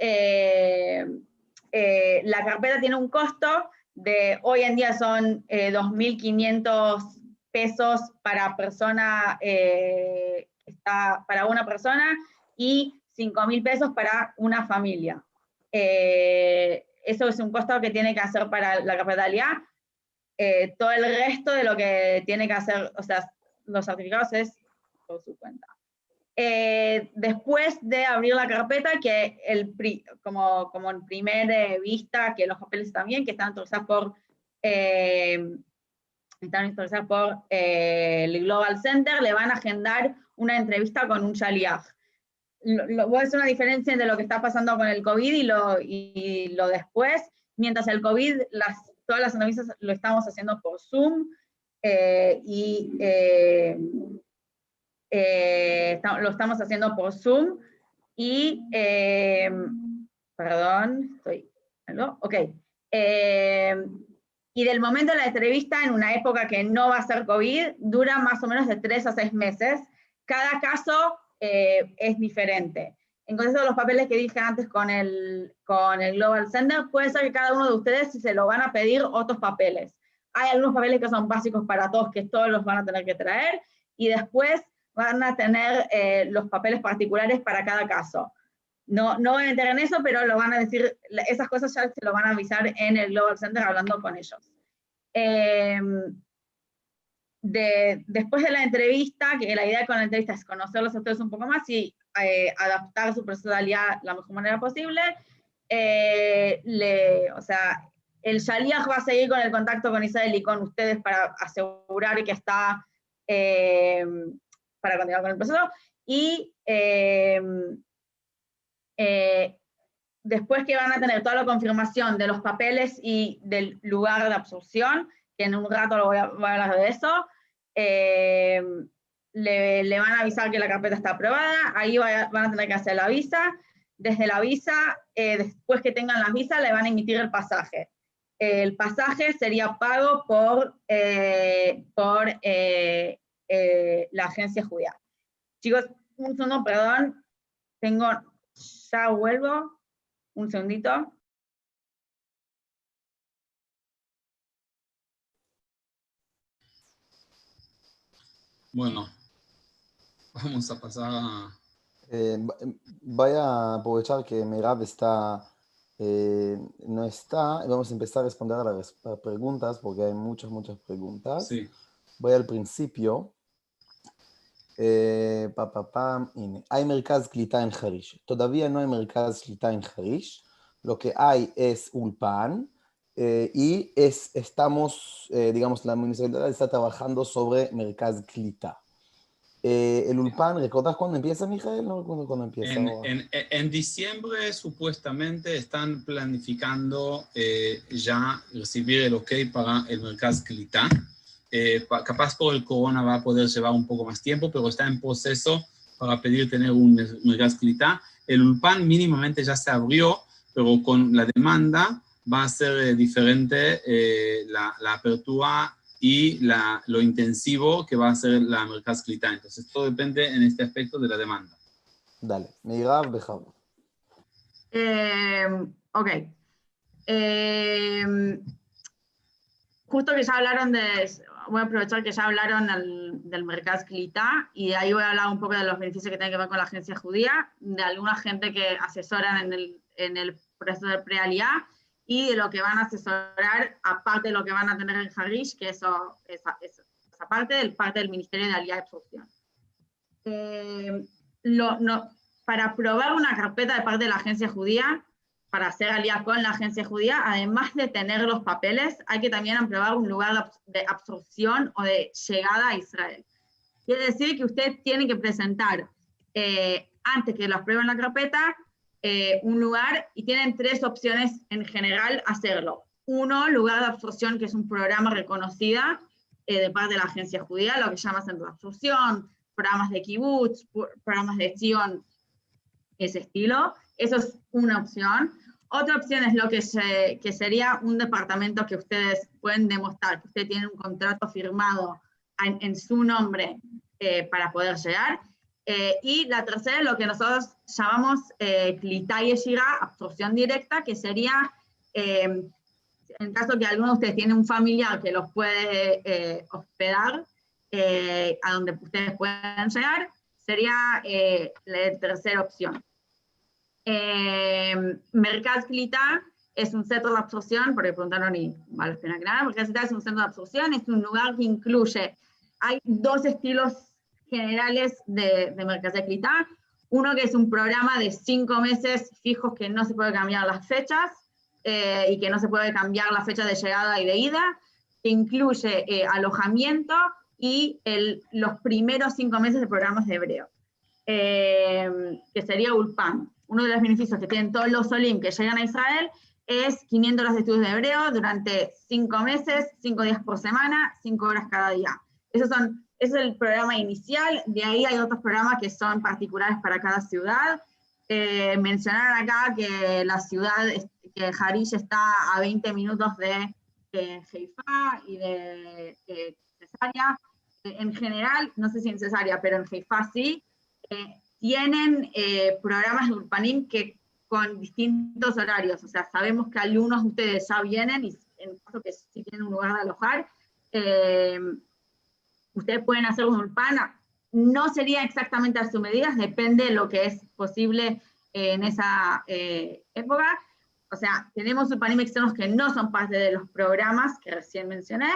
la carpeta tiene un costo de, hoy en día son eh, 2.500 pesos para persona, eh, está, para una persona y 5.000 pesos para una familia. Eh, eso es un costo que tiene que hacer para la carpeta de todo el resto de lo que tiene que hacer, o sea, los certificados es por su cuenta. eh, después de abrir la carpeta, que el, como, como en primera vista, que los papeles también, que están autorizados por, eh, están autorizados por eh, el Global Center, le van a agendar una entrevista con un shaliach. Voy a hacer una diferencia entre lo que está pasando con el COVID y lo, y lo después. Mientras el COVID, las, todas las entrevistas lo estamos haciendo por Zoom, y eh, lo estamos haciendo por Zoom y, eh, perdón, estoy, ¿no? Ok. Eh, y del momento de la entrevista, en una época que no va a ser COVID, dura más o menos de tres a seis meses. Cada caso es diferente. En de los papeles que dije antes con el, con el Global Center, puede ser que cada uno de ustedes, si se lo van a pedir, otros papeles. Hay algunos papeles que son básicos para todos, que todos los van a tener que traer, y después van a tener eh, los papeles particulares para cada caso. No, no voy a entrar en eso, pero lo van a decir, esas cosas ya se lo van a avisar en el Global Center hablando con ellos. Em, de, después de la entrevista, que la idea con la entrevista es conocerlos a ustedes un poco más y eh, adaptar su personalidad la mejor manera posible, eh, o sea, el Shaliach va a seguir con el contacto con Israel y con ustedes para asegurar que está em, para continuar con el proceso. Y em, eh, después que van a tener toda la confirmación de los papeles y del lugar de absorción, que en un rato lo voy a, hablar de eso, em, le, van a avisar que la carpeta está aprobada, ahí van a tener que hacer la visa, desde la visa, eh, después que tengan la visa, le van a emitir el pasaje. El pasaje sería pago por, eh, por eh, la agencia judía. Chicos, un segundo, perdón, tengo, ya vuelvo, un segundito. Bueno, vamos a pasar a... Eh, voy a aprovechar que Merab está, eh, no está, vamos a empezar a responder a las preguntas, porque hay muchas, muchas preguntas. Sí. Voy al principio. Eh, pa, pa, pa, Hay Merkaz Klita en Harish. Todavía no hay Merkaz Klita en Harish. Lo que hay es Ulpan eh, y es, estamos, eh, digamos, la municipalidad está trabajando sobre Merkaz Klita. Eh, el Ulpan, ¿recordás cuándo empieza, Miguel? No recuerdo cuándo empieza. En, en, en, diciembre, supuestamente, están planificando ya recibir el ok para el Merkaz Klita. Eh, capaz por el corona va a poder llevar un poco más tiempo, pero está en proceso para pedir tener un Mergasklita. El ULPAN mínimamente ya se abrió, pero con la demanda va a ser eh, diferente eh, la, la, apertura y la, lo intensivo que va a ser la Mergasklita. Entonces, todo depende en este aspecto de la demanda. Dale, Meirav Bejab. Eh, ok. Eh, justo que ya hablaron de, voy a aprovechar que ya hablaron del mercado Clita y ahí voy a hablar un poco de los beneficios que tienen que ver con la agencia judía, de alguna gente que asesoran en el, en el proceso de prealidad y de lo que van a asesorar, aparte de lo que van a tener en Harish, que eso es esa parte del parte del Ministerio de Alía y Absorción. Eh, lo, no, para aprobar una carpeta de parte de la agencia judía, para hacer alianza con la agencia judía, además de tener los papeles, hay que también aprobar un lugar de absorción o de llegada a Israel. Quiere decir que usted tiene que presentar, eh, antes que lo aprueben la carpeta, eh, un lugar y tienen tres opciones en general hacerlo. Uno, lugar de absorción, que es un programa reconocido eh, de parte de la agencia judía, lo que llama centro de absorción, programas de kibbutz, programas de Sion, ese estilo. Eso es una opción. Otra opción es lo que, que sería un departamento que ustedes pueden demostrar que usted tiene un contrato firmado en, su nombre eh, para poder llegar. Eh, y la tercera es lo que nosotros llamamos eh, absorción directa, que sería, eh, en caso que alguno de ustedes tiene un familiar que los puede hospedar, a donde ustedes puedan llegar, sería la tercera opción. Eh, Mercaz es un centro de absorción, porque preguntaron y vale la pena que nada, Mercaz es un centro de absorción, es un lugar que incluye, hay dos estilos generales de, de Mercancía Clitá. Uno que es un programa de cinco meses fijos que no se puede cambiar las fechas eh, y que no se puede cambiar la fecha de llegada y de ida, que incluye eh, alojamiento y el, los primeros cinco meses de programas de hebreo, eh, que sería ULPAN. Uno de los beneficios que tienen todos los Olim que llegan a Israel es 500 horas de estudios de hebreo durante cinco meses, cinco días por semana, cinco horas cada día. Esos son, ese es el programa inicial, de ahí hay otros programas que son particulares para cada ciudad. Eh, mencionaron acá que la ciudad, que Harish está a 20 minutos de Haifa y de eh, Cesárea. Eh, en general, no sé si en Cesárea, pero en Haifa sí, eh, tienen eh, programas de Urpanim que con distintos horarios, o sea, sabemos que algunos de ustedes ya vienen y en caso que si tienen un lugar de alojar, eh, ustedes pueden hacer un Urpana. No sería exactamente a sus medidas, depende de lo que es posible eh, en esa eh, época. O sea, tenemos Urpanim externos que no son parte de los programas que recién mencioné.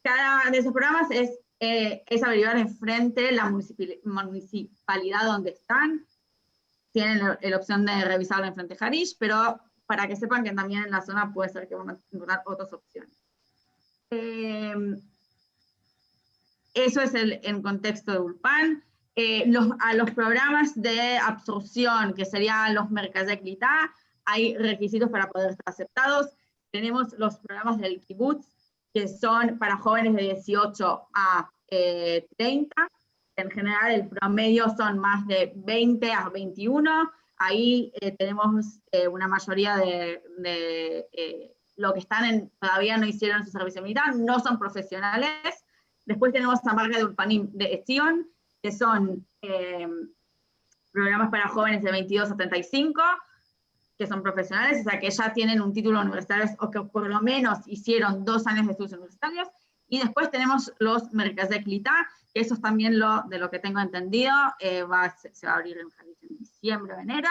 Cada de esos programas es, eh, es averiguar enfrente la municipal- municipalidad donde están, tienen la, opción de revisarlo en frente de Harish, pero para que sepan que también en la zona puede ser que van a encontrar otras opciones. Eh, eso es el, en contexto de Ulpan. Eh, a los programas de absorción, que serían los mercados de Clitá, hay requisitos para poder estar aceptados. Tenemos los programas del kibbutz, que son para jóvenes de 18 a eh, 30, en general el promedio son más de 20 a 21. Ahí eh, tenemos eh, una mayoría de, de eh, lo que están en, todavía no hicieron su servicio militar, no son profesionales. Después tenemos la marca de Urpanim de Estion, que son eh, programas para jóvenes de 22 a 35, que son profesionales, o sea que ya tienen un título universitario o que por lo menos hicieron dos años de estudios universitarios. Y después tenemos los mercados de Clitá, que eso es también lo, de lo que tengo entendido, eh, va, se, se va a abrir en, en diciembre o enero,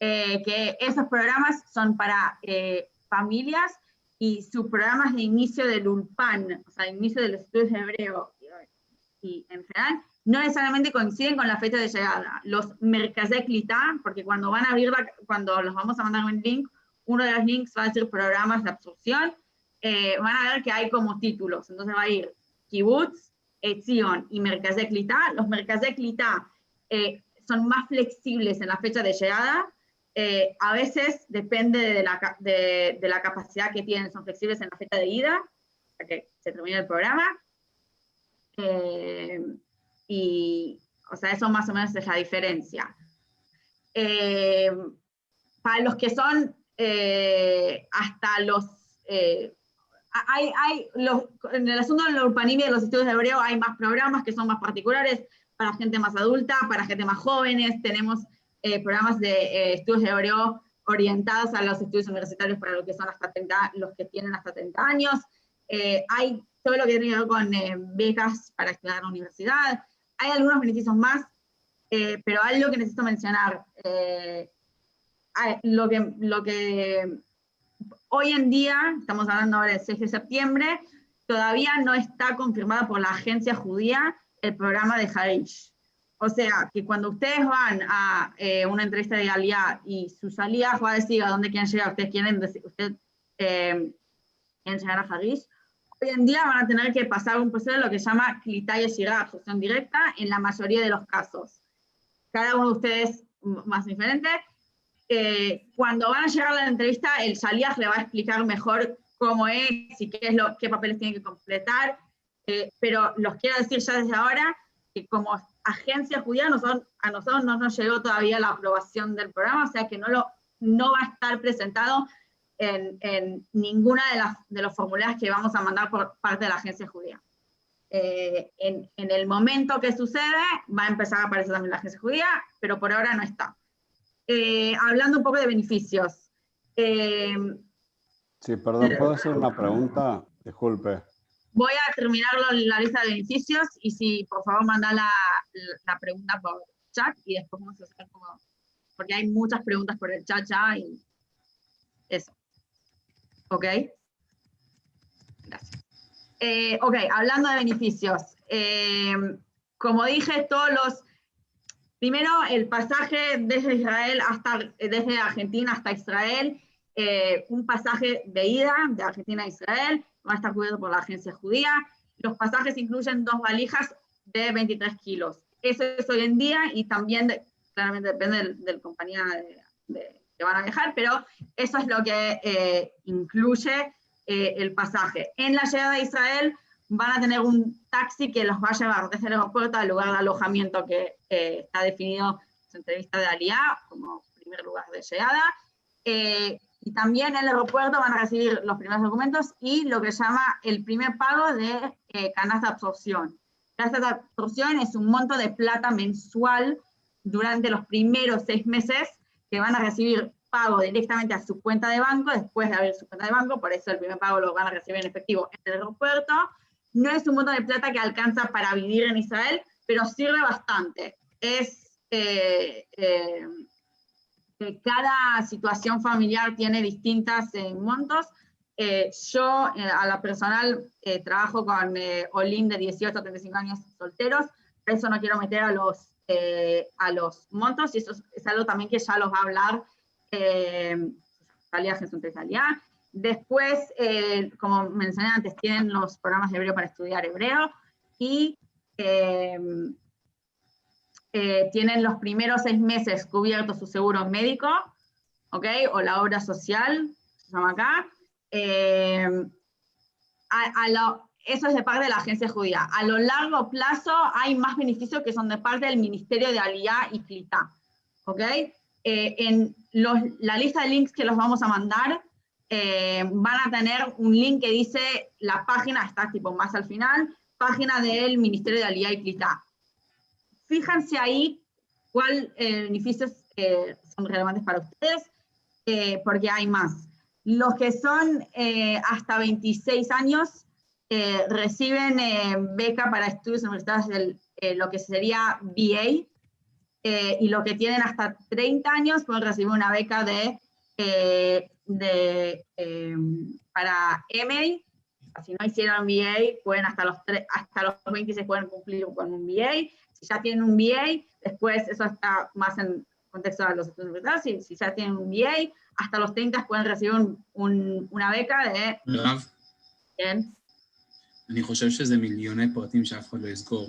eh, que esos programas son para eh, familias y sus programas de inicio del ULPAN, o sea, inicio de los estudios de hebreo y en general, no necesariamente coinciden con la fecha de llegada. Los Clitá, porque cuando van a abrir, cuando los vamos a mandar un link, uno de los links va a decir programas de absorción, eh, van a ver que hay como títulos. Entonces va a ir Kibbutz, Etzion y Clitá. Los Clitá eh, son más flexibles en la fecha de llegada. Eh, a veces depende de la, de, la capacidad que tienen, son flexibles en la fecha de ida, hasta que se termine el programa. Eh, y, o sea, eso más o menos es la diferencia. Eh, para los que son eh, hasta los... eh, hay, hay los, en el asunto del urbanismo y de los estudios de hebreo hay más programas que son más particulares para gente más adulta, para gente más jóvenes. Tenemos eh, programas de eh, estudios de hebreo orientados a los estudios universitarios para los que son hasta 30, los que tienen hasta 30 años. Eh, hay todo lo que tiene que ver con becas para estudiar en la universidad. Hay algunos beneficios más, eh, pero algo que necesito mencionar. eh, lo, que, lo que hoy en día, estamos hablando ahora del 6 de septiembre, todavía no está confirmada por la agencia judía el programa de Harish. O sea, que cuando ustedes van a eh, una entrevista de Aliyah y su salida va a decir a dónde quieren llegar, ustedes quieren, deci- usted, eh, quieren llegar a Harish, hoy en día van a tener que pasar un proceso de lo que se llama Klitaya Shirah, absorción directa, en la mayoría de los casos. Cada uno de ustedes más diferente. Eh, cuando van a llegar a la entrevista, el Shaliach le va a explicar mejor cómo es y qué, es lo, qué papeles tienen que completar, eh, pero los quiero decir ya desde ahora que como agencia judía nosotros, a nosotros no nos llegó todavía la aprobación del programa, o sea que no, lo, no va a estar presentado en, en ninguna de, las, de los formularios que vamos a mandar por parte de la agencia judía. Eh, en, en el momento que sucede, va a empezar a aparecer también la agencia judía, pero por ahora no está. Eh, hablando un poco de beneficios. eh, Sí, perdón, ¿puedo hacer una pregunta? Disculpe. voy a terminar la lista de beneficios y si por favor manda la, la pregunta por chat y después vamos a hacer como, porque hay muchas preguntas por el chat ya y eso. ¿Ok? Gracias. Eh, ok, hablando de beneficios. eh, como dije, todos los, primero el pasaje desde Israel hasta, desde Argentina hasta Israel, eh, un pasaje de ida de Argentina a Israel, va a estar cubierto por la agencia judía. Los pasajes incluyen dos valijas de 23 kilos. Eso es hoy en día y también, claramente depende del, del compañía que van a viajar, pero eso es lo que eh, incluye eh, el pasaje. En la llegada a Israel van a tener un taxi que los va a llevar desde el aeropuerto al lugar de alojamiento que eh, está definido en su entrevista de Aliá como primer lugar de llegada. y también en el aeropuerto van a recibir los primeros documentos y lo que llama el primer pago de canasta de absorción. Canasta de absorción es un monto de plata mensual durante los primeros seis meses que van a recibir pago directamente a su cuenta de banco después de abrir su cuenta de banco, por eso el primer pago lo van a recibir en efectivo en el aeropuerto. No es un monto de plata que alcanza para vivir en Israel, pero sirve bastante. Es eh, eh, cada situación familiar tiene distintas eh, montos. yo a la personal trabajo con Olin de 18 a 35 años solteros, por eso no quiero meter a los, a los montos y eso es algo también que ya los va a hablar eh, Después, eh, como mencioné antes, tienen los programas de hebreo para estudiar hebreo y eh, eh, tienen los primeros seis meses cubiertos su seguro médico, ¿ok? O la obra social, se llama acá. Eso es de parte de la agencia judía. A lo largo plazo hay más beneficios que son de parte del Ministerio de Aliyah y Clita, ¿ok? Eh, en la lista de links que los vamos a mandar, eh, van a tener un link que dice, la página está tipo más al final, página del Ministerio de Aliyah y Clita. Fíjense ahí cuáles eh, beneficios son relevantes para ustedes, porque hay más. Los que son hasta 26 años reciben beca para estudios universitarios de lo que sería BA, eh, y los que tienen hasta 30 años pueden recibir una beca de, eh, de em, para MA. Si no hicieron BA, pueden hasta los, hasta los 26 pueden cumplir con un BA. Si ya tienen un BA, después eso está más en contexto de los estudios universitarios. Si, si ya tienen un BA, hasta los 30 pueden recibir un, un, una beca de... כן. אני חושב שזה מיליוני פרטים שאף אחד לא יזכור.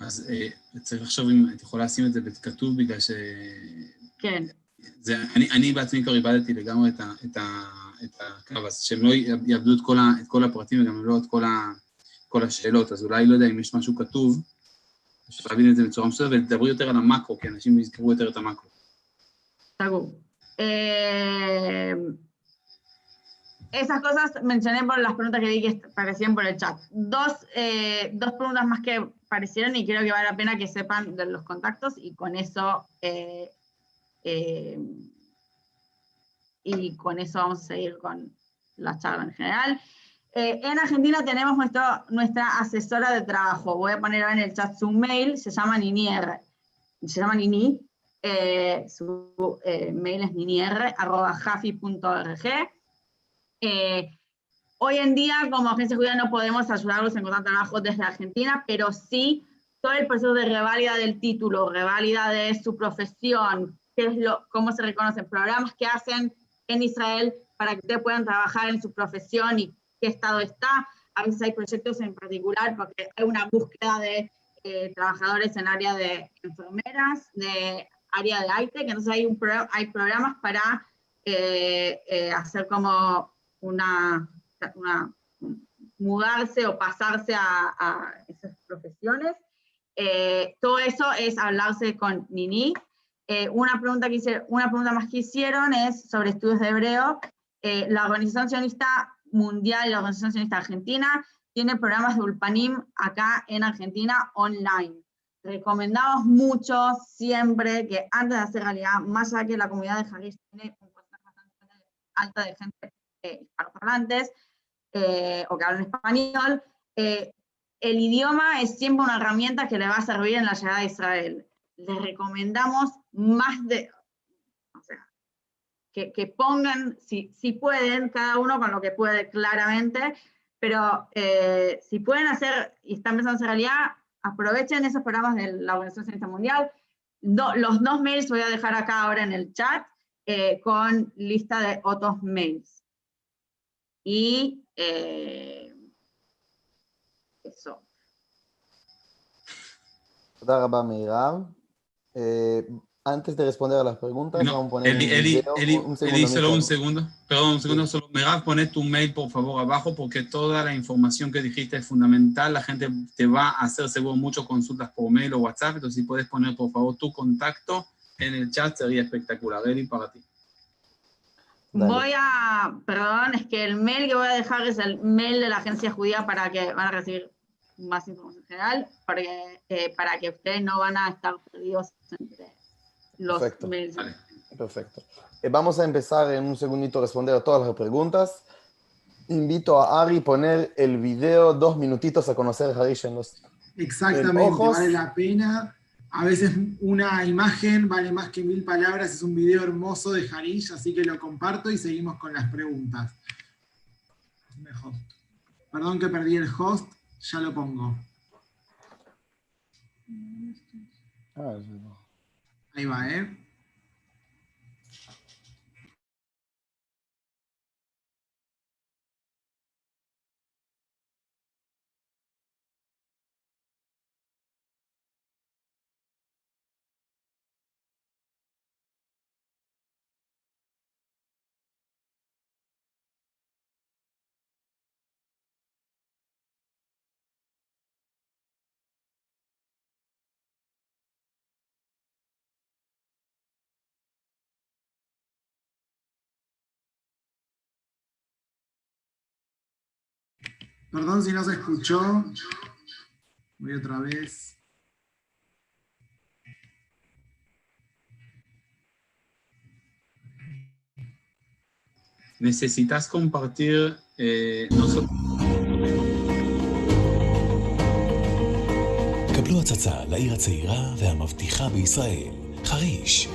אז אה, צריך לחשוב אם את יכולה לשים את זה בכתוב, בגלל ש... כן. זה, אני, אני בעצמי כבר איבדתי לגמרי את, ה, את, ה, את הקו, אז שהם לא יאבדו את כל, ה, את כל הפרטים וגם לא את כל, ה, כל השאלות, אז אולי, לא יודע, אם יש משהו כתוב, אפשר להבין את זה בצורה מסוימת, ותדברי יותר על המאקרו, כי אנשים יזכרו יותר את המאקרו. סגור. Esas cosas mencioné por las preguntas que vi que aparecían por el chat. Dos, eh, dos preguntas más que aparecieron y creo que vale la pena que sepan de los contactos y con eso eh, eh, y con eso vamos a seguir con la charla en general. en Argentina tenemos nuestro, nuestra asesora de trabajo. Voy a poner en el chat su mail, se llama Ninier, se llama Nini, su mail es ninier.jafi.org. Eh, hoy en día, como agencia judía, no podemos ayudarlos en encontrar trabajo desde Argentina, pero sí todo el proceso de reválida del título, reválida de su profesión, qué es lo, cómo se reconocen, programas que hacen en Israel para que ustedes puedan trabajar en su profesión y qué estado está. A veces hay proyectos en particular porque hay una búsqueda de eh, trabajadores en área de enfermeras, de área de ITEC, entonces hay, un hay programas para eh, hacer como una, mudarse o pasarse a, esas profesiones. Eh, todo eso es hablarse con Nini. Eh, una, pregunta que una pregunta más que hicieron es sobre estudios de hebreo. Eh, la Organización Sionista Mundial y la Organización Sionista Argentina tiene programas de Ulpanim acá en Argentina online. Recomendamos mucho siempre que antes de hacer realidad, más allá que la comunidad de Jalisco tiene un porcentaje bastante alta de gente hispanoparlantes eh, o que hablan español, eh, el idioma es siempre una herramienta que le va a servir en la llegada a Israel. Les recomendamos más de, o sea, que, que pongan, si, si, pueden, cada uno con lo que puede claramente, pero si pueden hacer y están pensando en realidad, aprovechen esos programas de la Organización Sanitaria Mundial. No, los dos mails voy a dejar acá ahora en el chat eh, con lista de otros mails. Y eh, eso. Eh, antes de responder a las preguntas, no, vamos a poner Eli, Eli, video, Eli, un segundo. Eli, solo un segundo, perdón, un segundo, sí. solo Merav, poné tu mail por favor abajo porque toda la información que dijiste es fundamental, la gente te va a hacer seguro muchas consultas por mail o WhatsApp, entonces si puedes poner por favor tu contacto en el chat sería espectacular, Eli, para ti. Dale. Voy a, perdón, es que el mail que voy a dejar es el mail de la agencia judía para que van a recibir más información general, porque, eh, para que ustedes no van a estar perdidos entre los Perfecto. mails. Perfecto. Eh, vamos a empezar en un segundito a responder a todas las preguntas. Invito a Ari a poner el video dos minutitos a conocer a Harish en los... Exactamente, ojos. vale la pena. A veces una imagen vale más que mil palabras. Es un video hermoso de Harish, así que lo comparto y seguimos con las preguntas. Perdón que perdí el host, ya lo pongo. Ah. Ahí va, ¿eh? Perdón si no se escuchó. Voy otra vez. Necesitas compartir eh, nosotros. קבלו הצצה לעיר הצעירה והמבטיחה בישראל, חריש.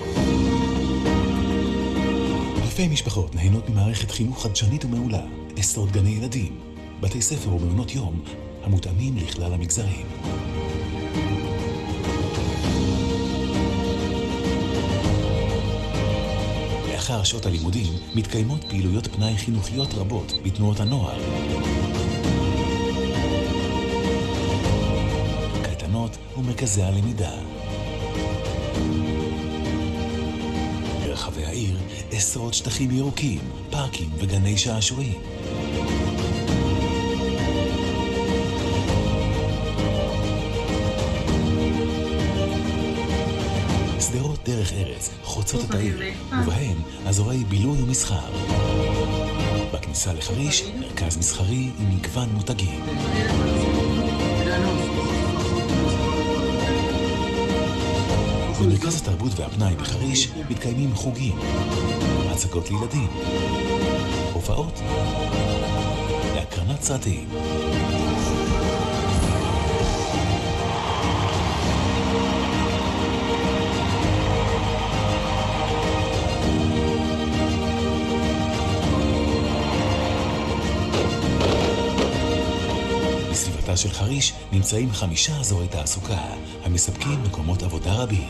אלפי משפחות נהנות ממערכת חינוך חדשנית ומעולה, עשרות גני ילדים, בתי ספר ומעונות יום המותאמים לכלל המגזרים. לאחר שעות הלימודים מתקיימות פעילויות פנאי חינוכיות רבות בתנועות הנוער. קייטנות ומרכזי הלמידה. ברחבי העיר עשרות שטחים ירוקים, פארקים וגני שעשועים. שדרות דרך ארץ חוצות את העיר, ובהן אזורי בילוי ומסחר. בכניסה לחריש, מרכז מסחרי עם מגוון מותגים. במרכז התרבות והפנאי בחריש מתקיימים חוגים, הצגות לילדים, הופעות להקרנת סרטים. של חריש נמצאים חמישה אזורי תעסוקה המספקים מקומות עבודה רבים.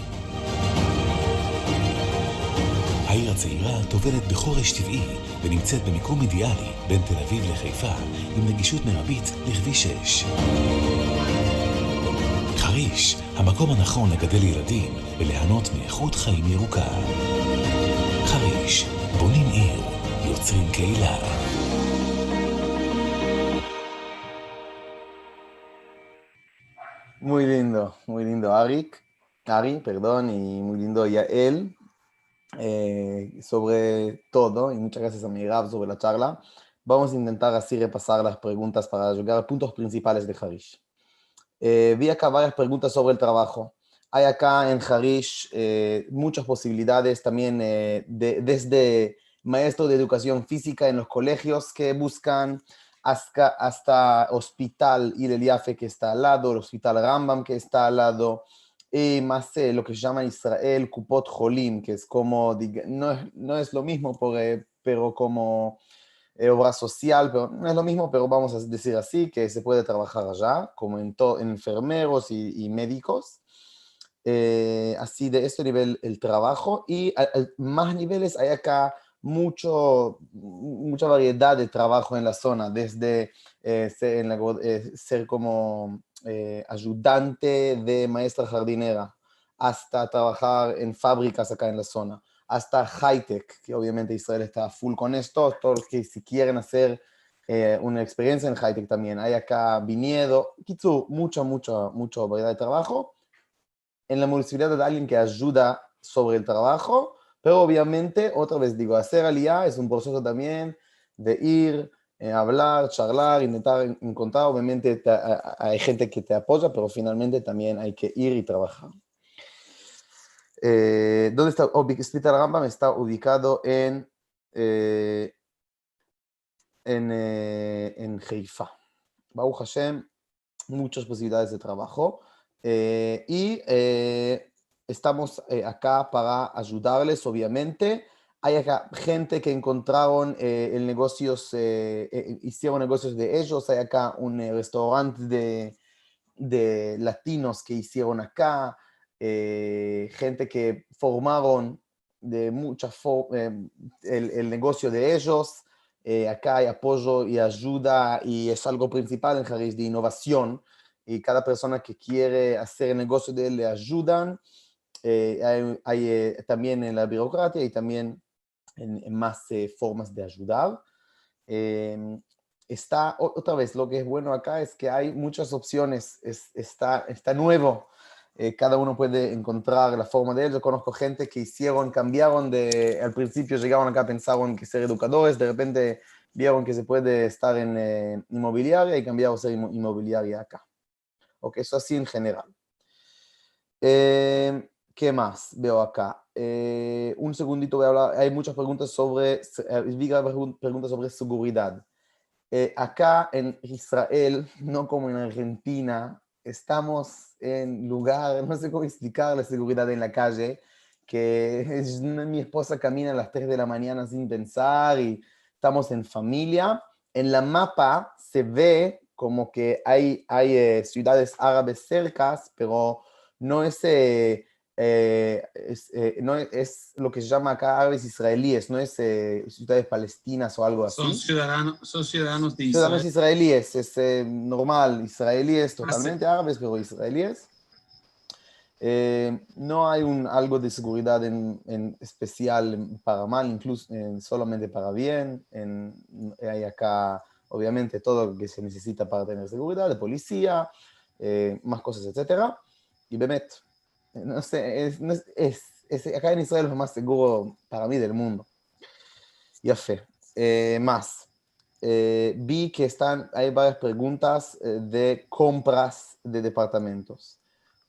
העיר הצעירה טובלת בחורש טבעי ונמצאת במיקום אידיאלי בין תל אביב לחיפה עם נגישות מרבית לכביש 6. חריש, המקום הנכון לגדל ילדים וליהנות מאיכות חיים ירוקה. חריש, בונים עיר, יוצרים קהילה. Arik, Ari, perdón, y muy lindo Yael, eh, sobre todo, y muchas gracias a Mirav sobre la charla. Vamos a intentar así repasar las preguntas para llegar a puntos principales de Harish. Eh, vi acá varias preguntas sobre el trabajo. Hay acá en Harish eh, muchas posibilidades también eh, de- desde maestros de educación física en los colegios que buscan hasta, hasta Hospital Hillel Yafe que está al lado, el Hospital Rambam que está al lado, y más eh, lo que se llama en Israel Kupot Jolim, que es como, no no es lo mismo, por, pero como eh, obra social, pero no es lo mismo, pero vamos a decir así, que se puede trabajar allá, como en, en enfermeros y, médicos. Eh, así de este nivel el trabajo y más niveles hay acá mucho, mucha variedad de trabajo en la zona, desde eh, ser, en la eh, ser como eh, ayudante de maestra jardinera hasta trabajar en fábricas acá en la zona, hasta high-tech, que obviamente Israel está full con esto, todos los que si quieren hacer eh, una experiencia en high-tech también. Hay acá viñedo, Kitsu, mucha, mucha, mucha variedad de trabajo. En la municipalidad hay alguien que ayuda sobre el trabajo, pero obviamente, otra vez digo, hacer aliyah es un proceso también de ir, eh, hablar, charlar, intentar en- encontrar, obviamente te- hay gente que te apoya, pero finalmente también hay que ir y trabajar. Eh, ¿Dónde está? Hospital Rambam está ubicado en, eh, en, eh, en Haifa. Baruch Hashem, muchas posibilidades de trabajo. eh, y eh, estamos eh, acá para ayudarles, obviamente. Hay acá gente que encontraron eh, el negocios, eh, eh, hicieron negocios de ellos. Hay acá un eh, restaurante de, de latinos que hicieron acá, eh, gente que formaron de eh, el, el negocio de ellos. Acá hay apoyo y ayuda y es algo principal en Jariz de innovación y cada persona que quiere hacer negocio de él le ayudan. Eh, hay hay, eh, también en la burocracia y también en, en más eh, formas de ayudar. Eh, está, otra vez, lo que es bueno acá es que hay muchas opciones, es- está, está nuevo. Eh, cada uno puede encontrar la forma de él. Yo conozco gente que hicieron, cambiaron de, al principio llegaron acá, pensaron que ser educadores, de repente vieron que se puede estar en eh, inmobiliaria y cambiaron a ser inmo- inmobiliaria acá. Ok, eso así en general. Eh, ¿Qué más veo acá? Eh, un segundito voy a hablar. Hay muchas preguntas sobre, eh, vi pregun- preguntas sobre seguridad. Eh, acá en Israel, no como en Argentina, estamos en lugar, no sé cómo explicar la seguridad en la calle, que es- mi esposa camina a las 3 de la mañana sin pensar y estamos en familia. En la mapa se ve como que hay, hay eh, ciudades árabes cercas, pero no es, eh, es, eh, no es, lo que se llama acá árabes israelíes, no es eh, ciudades palestinas o algo así. Son ciudadanos, son ciudadanos de Ciudadanos Israel. israelíes, es eh, normal, israelíes, totalmente árabes, pero israelíes. No hay un, algo de seguridad en, en especial para mal, incluso solamente para bien. En- hay acá, obviamente, todo lo que se necesita para tener seguridad, de policía, más cosas, etcétera. Y Bemet, no sé, es, no es- es- es- acá en Israel es lo más seguro para mí del mundo. Ya fe. Eh, más. Eh, vi que están, hay varias preguntas eh, de compras de departamentos.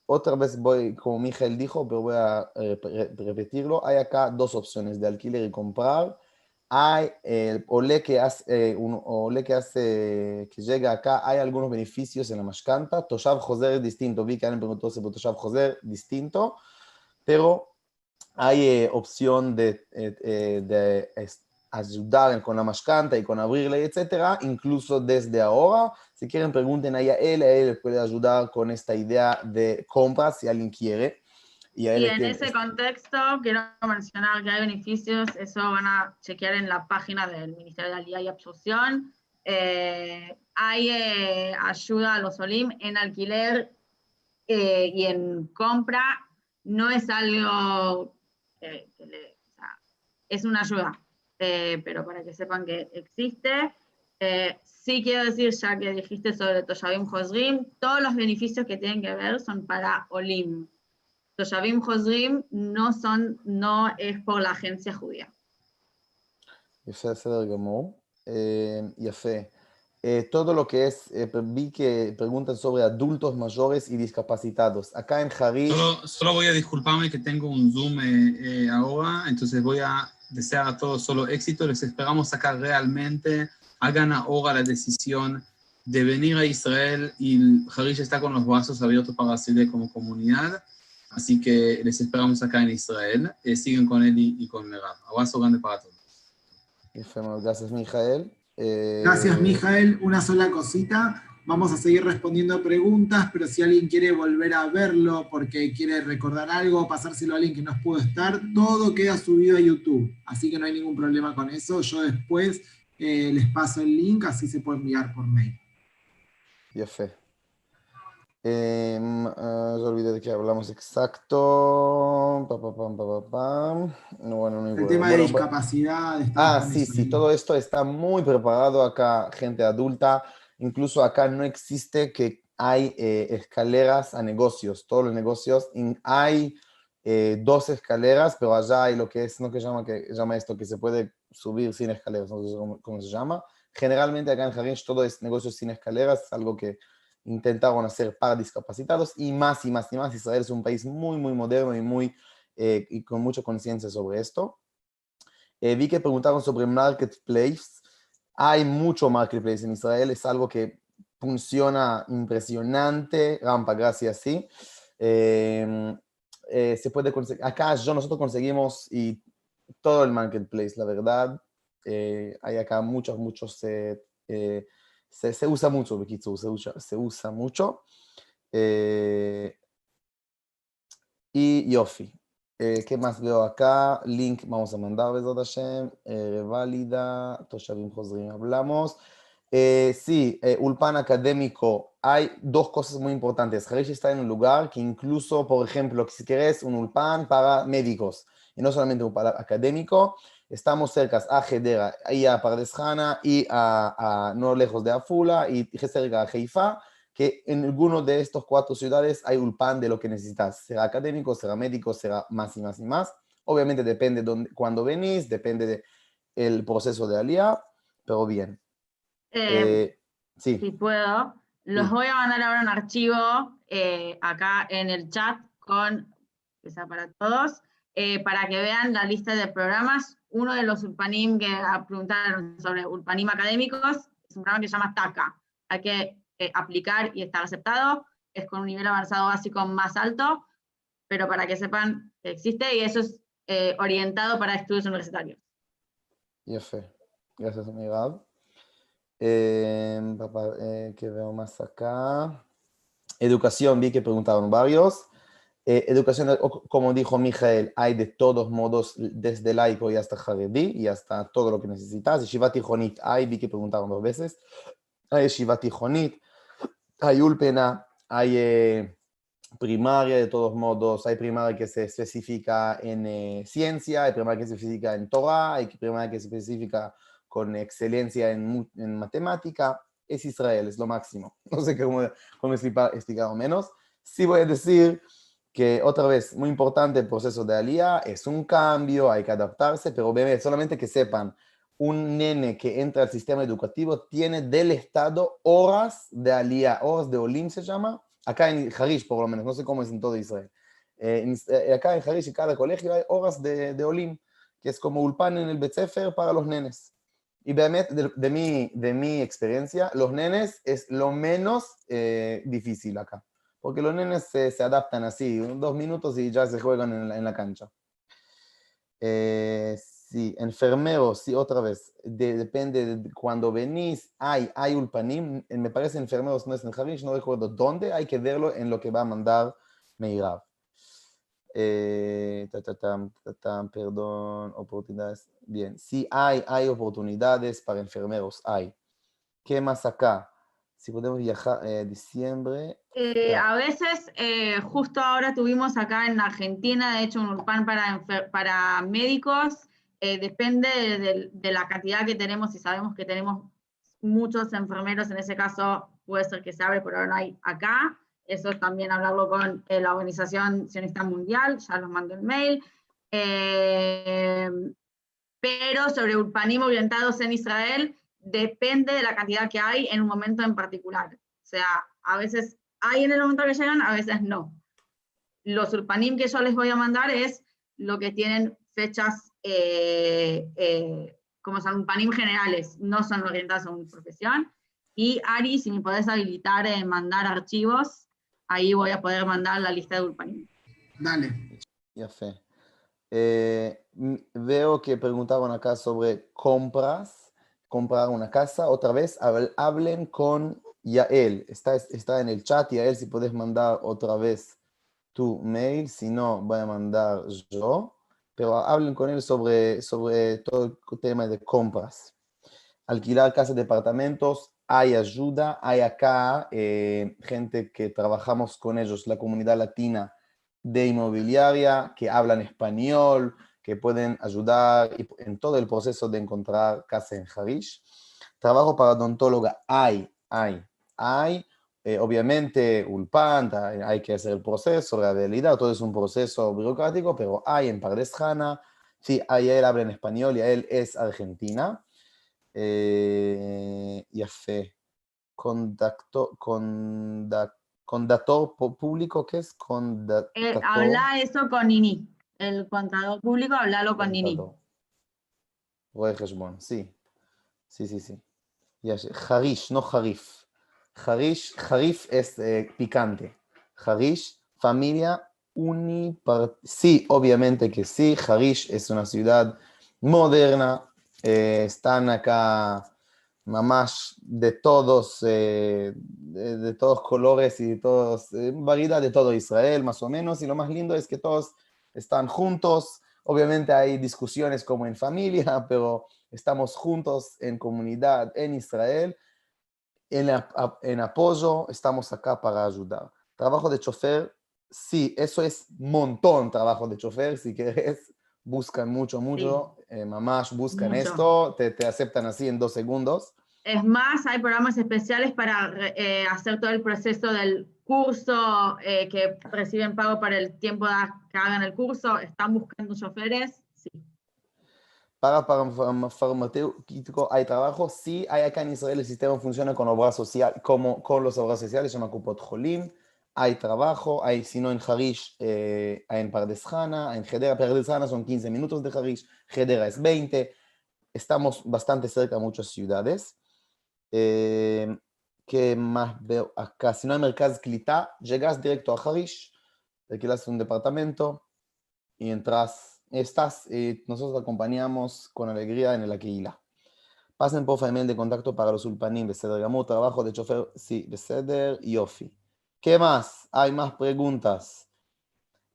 Otra vez voy, como Miguel dijo, pero voy a re- repetirlo. Hay acá dos opciones de alquiler y comprar. Hay el ole que hace, eh, un ole que hace, que llega acá, hay algunos beneficios en la mashkanta. Toshav Joser es distinto. Vi que alguien preguntó sobre Toshav Joser, distinto. Pero hay eh, opción de, eh, eh, de ayudar con la mashkanta y con abrirla, etcétera, incluso desde ahora. Si quieren, pregunten ahí a él, a él puede ayudar con esta idea de compras si alguien quiere. Y, a él Y en ese contexto quiero mencionar que hay beneficios, eso van a chequear en la página del Ministerio de Alía y Absorción. Eh, hay eh, ayuda a los OLIM en alquiler eh, y en compra. No es algo eh, que le- o sea, es una ayuda, pero para que sepan que existe. Eh, sí quiero decir, ya que dijiste sobre Toshavim Hosrim, todos los beneficios que tienen que ver son para Olim. Toshavim Hosrim no son, no es por la agencia judía. יפה, בסדר גמור. אה, יפה. אה, todo lo que es, eh, vi que preguntan sobre adultos mayores y discapacitados. Acá en Jarish, Solo, solo voy a disculparme que tengo un Zoom eh, eh, ahora, entonces voy a desear a todos solo éxito. Les esperamos acá realmente. Hagan ahora la decisión de venir a Israel y Harish está con los brazos abiertos para recibir como comunidad. Así que les esperamos acá en Israel. Eh, siguen con él y, con Merab. Abrazo grande para todos. Gracias, Mijael. Eh, gracias, Mijael. Una sola cosita. Vamos a seguir respondiendo preguntas, pero si alguien quiere volver a verlo porque quiere recordar algo, pasárselo a alguien que no pudo estar, todo queda subido a YouTube. Así que no hay ningún problema con eso. Yo después eh, les paso el link, así se puede enviar por mail. Ya fe. אה, ya olvidé de qué hablamos exacto. Pa, pa, pa. No, bueno, no El tema de Bueno, discapacidad. de Ah, estar sí, sí, todo esto está muy preparado acá, gente adulta. Incluso acá no existe que hay eh, escaleras a negocios. Todos los negocios hay eh, dos escaleras, pero allá hay lo que es, no que llama, que llama esto, que se puede subir sin escaleras, no sé cómo, cómo se llama. Generalmente acá en Harish todo es negocios sin escaleras, es algo que intentaron hacer para discapacitados y más y más y más. Israel es un país muy, muy moderno y, muy, eh, y con mucha conciencia sobre esto. Eh, vi que preguntaron sobre Marketplace. Hay mucho Marketplace en Israel, es algo que funciona impresionante. Rampa, gracias, sí. Eh, eh, se puede conseguir, acá yo, nosotros conseguimos y todo el Marketplace, la verdad. Eh, hay acá muchos, muchos, se, se usa mucho, Bekitsu, se usa, se usa mucho. Eh, y Yofi. Eh, ¿Qué más veo acá? Link vamos a mandar, Besot Hashem. Eh, reválida, Toshavim Josrim, hablamos. Eh, sí, eh, Ulpan académico. Hay dos cosas muy importantes. Harish está en un lugar que incluso, por ejemplo, si querés un Ulpan para médicos, y no solamente un para académico, estamos cerca a Hedera, y a Pardes Jana, y a, a no lejos de Afula, y cerca a Haifa, que en alguno de estos cuatro ciudades hay ulpan de lo que necesitas. Será académico, será médico, será más y más y más. Obviamente depende de cuándo venís, depende del proceso de alía, pero bien. Eh, Eh, sí, Si puedo, los Sí. voy a mandar ahora un archivo eh, acá en el chat con, que sea para todos, eh, para que vean la lista de programas. Uno de los Ulpanim que preguntaron sobre Ulpanim académicos es un programa que se llama TACA. Hay que eh, aplicar y estar aceptado. Es con un nivel avanzado básico más alto, pero para que sepan que existe y eso es eh, orientado para estudios universitarios. yfe. Gracias, Mirab. Eh, papá, eh, ¿Qué veo más acá? Educación, vi que preguntaron varios. Eh, educación, como dijo Mijael, hay de todos modos, desde laico y hasta Haredi, y hasta todo lo que necesitas. Yeshiva Tijonit, hay, vi que preguntaron dos veces. Hay Yeshiva Tijonit, hay Ulpena, hay eh, primaria de todos modos, hay primaria que se especifica en eh, ciencia, hay primaria que se especifica en Torah, hay primaria que se especifica con excelencia en, en matemática. Es Israel, es lo máximo. No sé cómo, cómo explicar menos. Sí voy a decir que otra vez, muy importante el proceso de alía, es un cambio, hay que adaptarse, pero bebé, solamente que sepan, un nene que entra al sistema educativo tiene del Estado horas de alía, horas de olim se llama, acá en Harish por lo menos, no sé cómo es en todo Israel. Eh, eh, acá en Harish, en cada colegio hay horas de, de olim, que es como ulpan en el Betsefer para los nenes. Y de, de mi, de mi experiencia, los nenes es lo menos eh, difícil acá. Porque los nenes se, adaptan así, dos minutos y ya se juegan en la, cancha. Eh, sí, enfermeros, sí, otra vez, de- depende de cuando venís, hay, hay ulpanim, me parece enfermeros no es en Harish, no recuerdo dónde, hay que verlo en lo que va a mandar Meirav. Eh, ta, ta, ta, perdón, oportunidades. Bien, sí hay, hay oportunidades para enfermeros, hay. ¿Qué más acá? Si podemos viajar eh, diciembre. Eh, a veces, eh, justo ahora tuvimos acá en Argentina, de hecho, un URPAN para, para médicos. eh, depende de, de- la cantidad que tenemos. Si sabemos que tenemos muchos enfermeros, en ese caso puede ser que se abre, pero ahora no hay acá. Eso es también hablarlo con eh, la Organización Sionista Mundial, ya los mandé el mail. Eh, pero sobre Urpanim orientados en Israel, depende de la cantidad que hay en un momento en particular. O sea, a veces hay en el momento que llegan, a veces no. Los urpanim que yo les voy a mandar es lo que tienen fechas eh, eh, como son urpanim generales, no son orientadas a una profesión. Y Ari, si me podés habilitar eh, mandar archivos, ahí voy a poder mandar la lista de urpanim. Dale. Ya sé. Eh, veo que preguntaban acá sobre compras comprar una casa. Otra vez, habl- hablen con Yael. Está, está en el chat, Yael, si puedes mandar otra vez tu mail. Si no, voy a mandar yo. Pero hablen con él sobre, sobre todo el tema de compras. Alquilar casas, departamentos, hay ayuda, hay acá eh, gente que trabajamos con ellos, la comunidad latina de inmobiliaria, que hablan español, que pueden ayudar en todo el proceso de encontrar casa en Harish. Trabajo para odontóloga hay, hay, hay. Eh, obviamente, Ulpan, hay que hacer el proceso, la realidad, todo es un proceso burocrático, pero hay en Pardesjana. Sí, hay, él habla en español y él es argentina. Eh, ya fe. Contacto, conda, condator público, ¿qué es? Condator. Eh, habla eso con Nini. El contador público, hablalo con Nini. sí. Sí, sí, sí. Harish, no Harif. Harish, Harif es eh, picante. Harish, familia unipart... Sí, obviamente que sí. Harish es una ciudad moderna. Eh, están acá mamás de todos, eh, de, de, todos colores y de todos, variedad de todo Israel, más o menos. Y lo más lindo es que todos están juntos. Obviamente hay discusiones como en familia, pero estamos juntos en comunidad en Israel en, ap- en apoyo, estamos acá para ayudar. Trabajo de chofer, sí, eso es montón trabajo de chofer, si quieres, buscan mucho, mucho, eh, mamás buscan Mucho. esto, te, te aceptan así en dos segundos. Es más, hay programas especiales para eh, hacer todo el proceso del curso, eh, que reciben pago para el tiempo de- que hagan el curso. ¿Están buscando choferes? Sí. Para, para farm- farmacéutico hay trabajo, sí, hay acá en Israel el sistema funciona con obra social, como con los obras sociales, se llama Kupot Jolim, hay trabajo, hay, si no en Harish, eh, hay en Pardes Jana, en Hedera, Pardes Jana son 15 minutos de Harish, Hedera es 20, estamos bastante cerca a muchas ciudades. Eh, ¿Qué más veo acá? Si no hay Merkaz Klita, llegas directo a Harish, alquilas un departamento y entras, estás, y nosotros acompañamos con alegría en el Aquila. Pasen por email de contacto para los Ulpanim, Beseder Gamur, trabajo de chofer, sí, Beseder, Yofi. ¿Qué más? Hay más preguntas.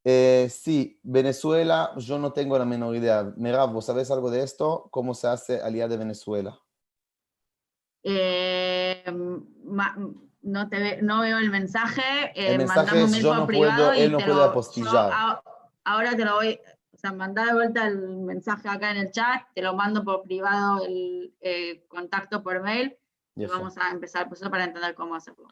Eh, sí, Venezuela, yo no tengo la menor idea. Merab, ¿vos sabés algo de esto? ¿Cómo se hace Alía de Venezuela? Eh, ma- no, te ve- no veo el mensaje. eh, El mensaje es, yo no puedo- él no puede lo- apostillar. yo ahora te lo voy, o sea, mandá de vuelta el mensaje acá en el chat, te lo mando por privado el eh, contacto por mail y vamos a empezar proceso para entender cómo hacerlo.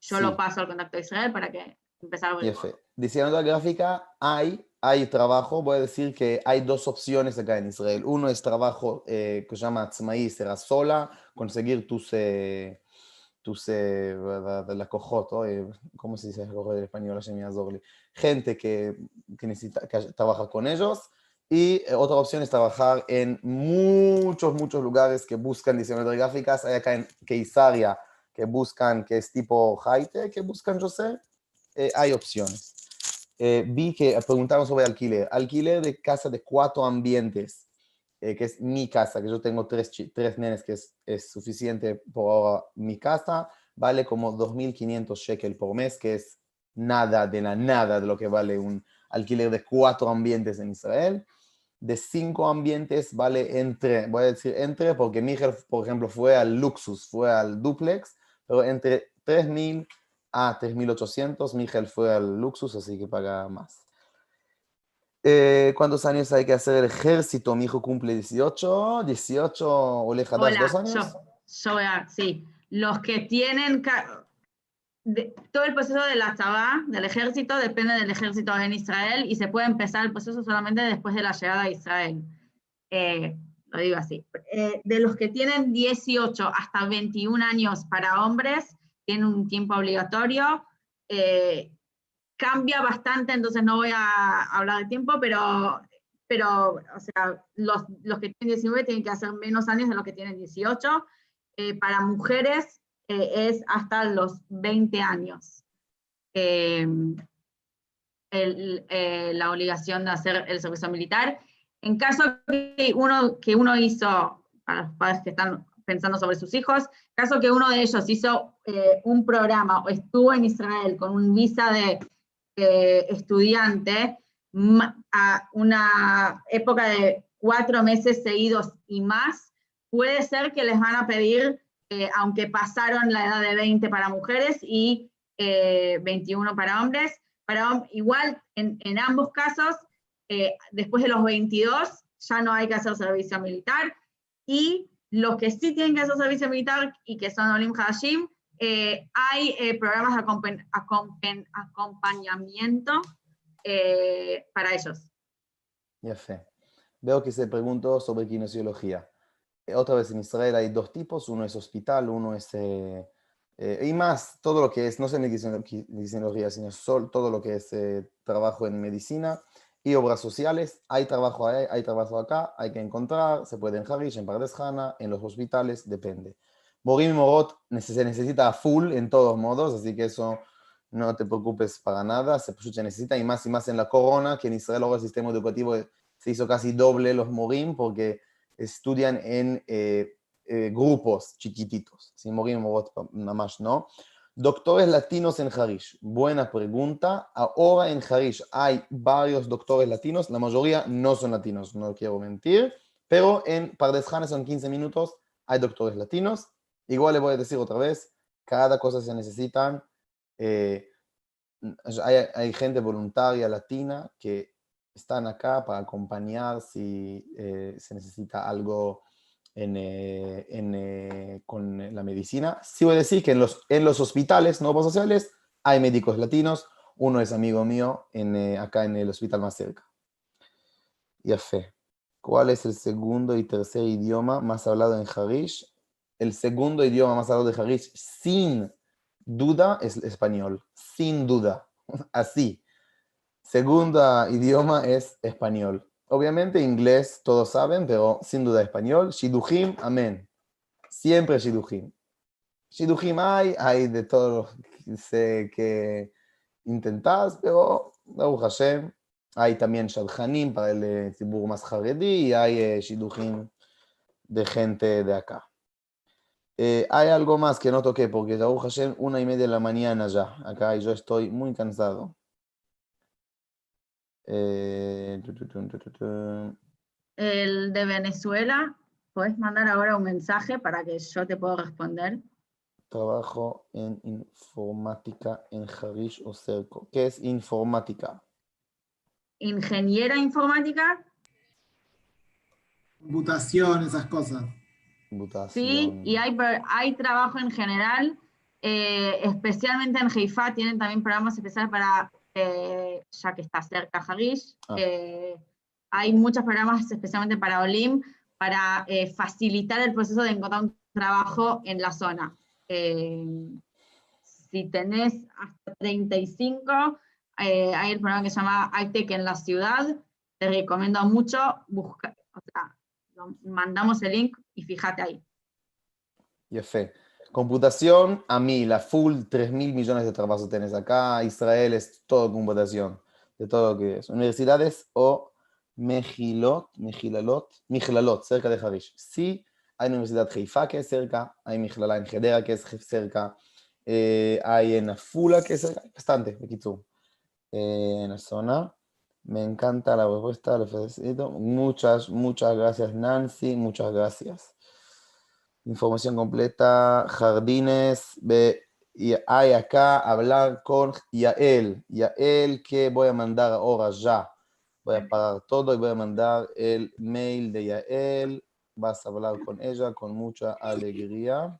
Yo Sí. lo paso al contacto de Israel para que empezar a yefe. Diseñadora gráfica, hay, hay trabajo. Voy a decir que hay dos opciones acá en Israel. Uno es trabajo eh, que se llama Atzmaí, será sola, conseguir tus, eh, tus eh, לקוחות, או, eh, ¿cómo se dice לקוחות en español? Hashem יעזור לי. Gente que, que necesita que trabaja con ellos. Y eh, otra opción es trabajar en muchos, muchos lugares que buscan diseñadores gráficas. Hay acá en Keisaria que buscan, que es tipo high-tech, que buscan, yo sé. Eh, hay opciones. Eh, vi que preguntaron sobre alquiler. Alquiler de casa de cuatro ambientes, eh, que es mi casa, que yo tengo tres, tres nenes, que es, es suficiente por ahora. Mi casa vale como 2.500 shekel por mes, que es nada de la nada de lo que vale un alquiler de cuatro ambientes en Israel. De cinco ambientes vale entre, voy a decir entre, porque Miguel, por ejemplo, fue al Luxus, fue al Duplex, pero entre 3.000 a 3.800, Miguel fue al Luxus, así que paga más. Eh, ¿Cuántos años hay que hacer el ejército? Mi hijo cumple 18, 18, Oleja, ¿das Hola, dos años? yo, yo a, sí, los que tienen, de- todo el proceso de la Tzabá, del ejército, depende del ejército en Israel y se puede empezar el proceso solamente después de la llegada a Israel. Eh, lo digo así. Eh, de los que tienen 18 hasta 21 años para hombres, tienen un tiempo obligatorio. eh, cambia bastante, entonces no voy a hablar de tiempo, pero pero, o sea, los, los que tienen 19 tienen que hacer menos años de los que tienen 18. Eh, para mujeres eh, es hasta los 20 años. El- la obligación de hacer el servicio militar. En caso que uno, que uno hizo, para los padres que están pensando sobre sus hijos, caso que uno de ellos hizo eh, un programa o estuvo en Israel con un visa de eh, estudiante a una época de cuatro meses seguidos y más, puede ser que les van a pedir, eh, aunque pasaron la edad de 20 para mujeres y eh, 21 para hombres, para igual en, en ambos casos, eh, después de los 22 ya no hay que hacer servicio militar y los que sí tienen que hacer servicio militar y que son Olim Hashim, eh, hay eh, programas de acompañamiento eh, para ellos. Ya sé. Veo que se preguntó sobre kinesiología. Eh, otra vez en Israel hay dos tipos, uno es hospital, uno es... Eh, eh, y más, todo lo que es, no sé medicina, sino sol, todo lo que es trabajo en medicina, y obras sociales. Hay trabajo ahí, hay trabajo acá, hay que encontrar, se puede en Harish, en Pardes Jana, en los hospitales, depende. Morim y Morot se necesita full en todos modos, así que eso no te preocupes para nada, se, necesita y más y más en la corona, que en Israel ahora el sistema educativo se hizo casi doble los Morim porque estudian en eh, eh, grupos chiquititos. Sin Morim y Morot nada más no. Doctores latinos en Harish. Buena pregunta. Ahora en Harish hay varios doctores latinos, la mayoría no son latinos, no quiero mentir, pero en Pardes Jana son 15 minutos, hay doctores latinos. Igual le voy a decir otra vez, cada cosa se necesitan. eh, hay, hay gente voluntaria latina que están acá para acompañar si eh, se necesita algo en, eh, eh, con la medicina. Sí voy a decir que en los, en los hospitales no sociales hay médicos latinos. Uno es amigo mío en, eh, acá en el hospital más cerca. Ya fe. ¿Cuál es el segundo y tercer idioma más hablado en Harish? El segundo idioma más hablado de Harish, sin duda, es español. Sin duda. Así. Segundo idioma es español. Obviamente inglés todos saben, pero sin duda español. Shidujim, amén. Siempre Shidujim. Shidujim hay, hay de todos los que que intentás, pero Baruch Hashem, hay también Shadchanim para el Tzibur más y hay eh, Shidujim de gente de acá. Eh, hay algo más que no toqué porque Baruch Hashem, una y media de la mañana ya, acá y yo estoy muy cansado. Eh, tu, tu, tu, tu, tu, tu. El de Venezuela, puedes mandar ahora un mensaje para que yo te pueda responder. Trabajo en informática en Harish o Cerco. ¿Qué es informática? Ingeniera informática, Computación, esas cosas. Computación. sí, y hay, hay trabajo en general, eh, especialmente en Haifa, tienen también programas especiales para, eh, ya que está cerca Harish, Ah. eh, hay muchos programas especialmente para Olim, para eh, facilitar el proceso de encontrar un trabajo en la zona. Eh, si tenés hasta 35, eh, hay el programa que se llama ITEC en la ciudad, te recomiendo mucho, busca, o sea, mandamos el link y fíjate ahí. Yefé. Computación, a mí, la full, 3 mil millones de trabajos tenés acá. Israel es todo computación, de todo lo que es. Universidades o Mejilot, Mejilalot, Mijlalot, cerca de Harish. Sí, hay Universidad Haifa que es cerca, hay Mijlala en Hedera que es cerca, eh, hay en Afula que es cerca, bastante, Bekitsu, eh, en la zona. Me encanta la respuesta, le felicito. Muchas, muchas gracias, Nancy, muchas gracias. Información completa, jardines, ve, y hay acá hablar con Yael. Yael, que voy a mandar ahora ya. Voy a parar todo y voy a mandar el mail de Yael. Vas a hablar con ella con mucha alegría.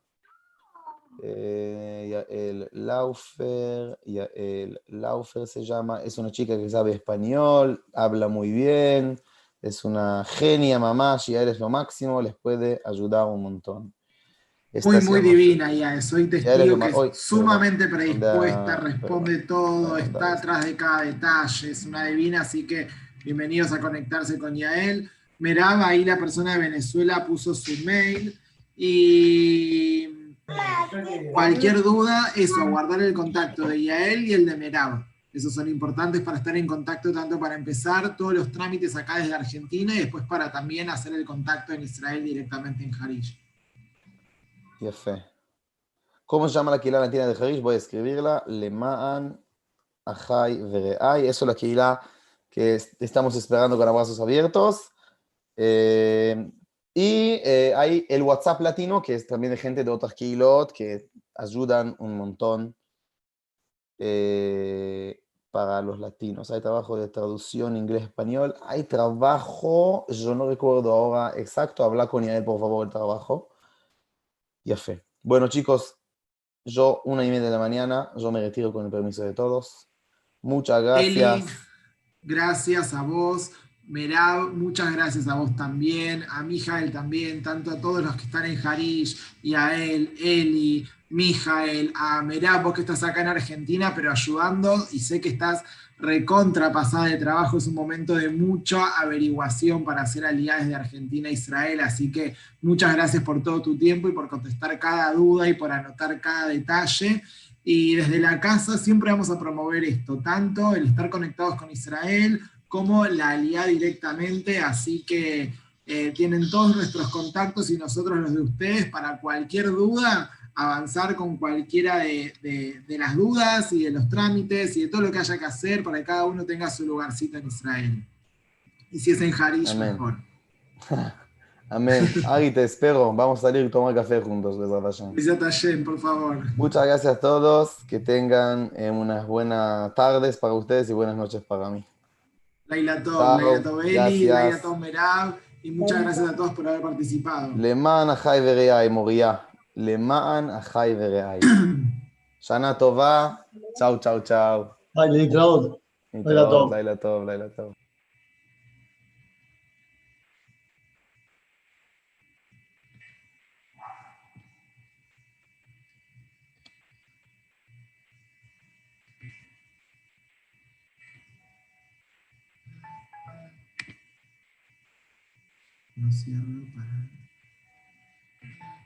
Eh, Yael Laufer, Yael Laufer se llama, es una chica que sabe español, habla muy bien, es una genia mamá, Yael es lo máximo, les puede ayudar un montón. Esta Muy, muy divina ya, soy Ya eres testigo que es sumamente predispuesta, responde todo, está atrás de cada detalle, es una divina, así que bienvenidos a conectarse con Yael. Merab, ahí la persona de Venezuela puso su mail y cualquier duda, eso, guardar el contacto de Yael y el de Merab. Esos son importantes para estar en contacto, tanto para empezar todos los trámites acá desde Argentina y después para también hacer el contacto en Israel directamente en Harish. ¿Cómo se llama la Kila latina de Harish? Voy a escribirla. Lemaan Ajay Vereay. Eso es la Kila que estamos esperando con abrazos abiertos. Eh, y eh, hay el WhatsApp latino, que es también de gente de otras Kilot que ayudan un montón. Eh, para los latinos. Hay trabajo de traducción inglés-español. Hay trabajo, yo no recuerdo ahora exacto. Habla con Yael, por favor, el trabajo. Ya fe. Bueno, chicos, yo una y media de la mañana, yo me retiro con el permiso de todos. Muchas gracias. Eli, gracias a vos. Merab, muchas gracias a vos también, a Mijael también, tanto a todos los que están en Harish, y a él, Eli, Mijael, a Merab, vos que estás acá en Argentina, pero ayudando, y sé que estás recontra pasada de trabajo, es un momento de mucha averiguación para hacer aliados de Argentina a Israel, así que muchas gracias por todo tu tiempo y por contestar cada duda y por anotar cada detalle. Y desde la casa siempre vamos a promover esto, tanto el estar conectados con Israel como la alianza directamente, así que eh, tienen todos nuestros contactos y nosotros los de ustedes para cualquier duda, avanzar con cualquiera de, de, las dudas y de los trámites y de todo lo que haya que hacer para que cada uno tenga su lugarcito en Israel. Y si es en Harish, Amén. mejor. Amén. Ari, te espero. Vamos a salir a tomar café juntos, Hashem, por favor. Muchas gracias a todos. Que tengan eh, unas buenas tardes para ustedes y buenas noches para mí. Lailatón, Lailatón Eli, Lailatón Merab. Y muchas gracias a todos por haber participado. Le mana, Jai y Moria. למען אחי ורעי. שנה טובה. צ'או, צ'או, צ'או. ביי, להתראות. להתראות, טוב. לילה טוב, לילה טוב. No cierro para...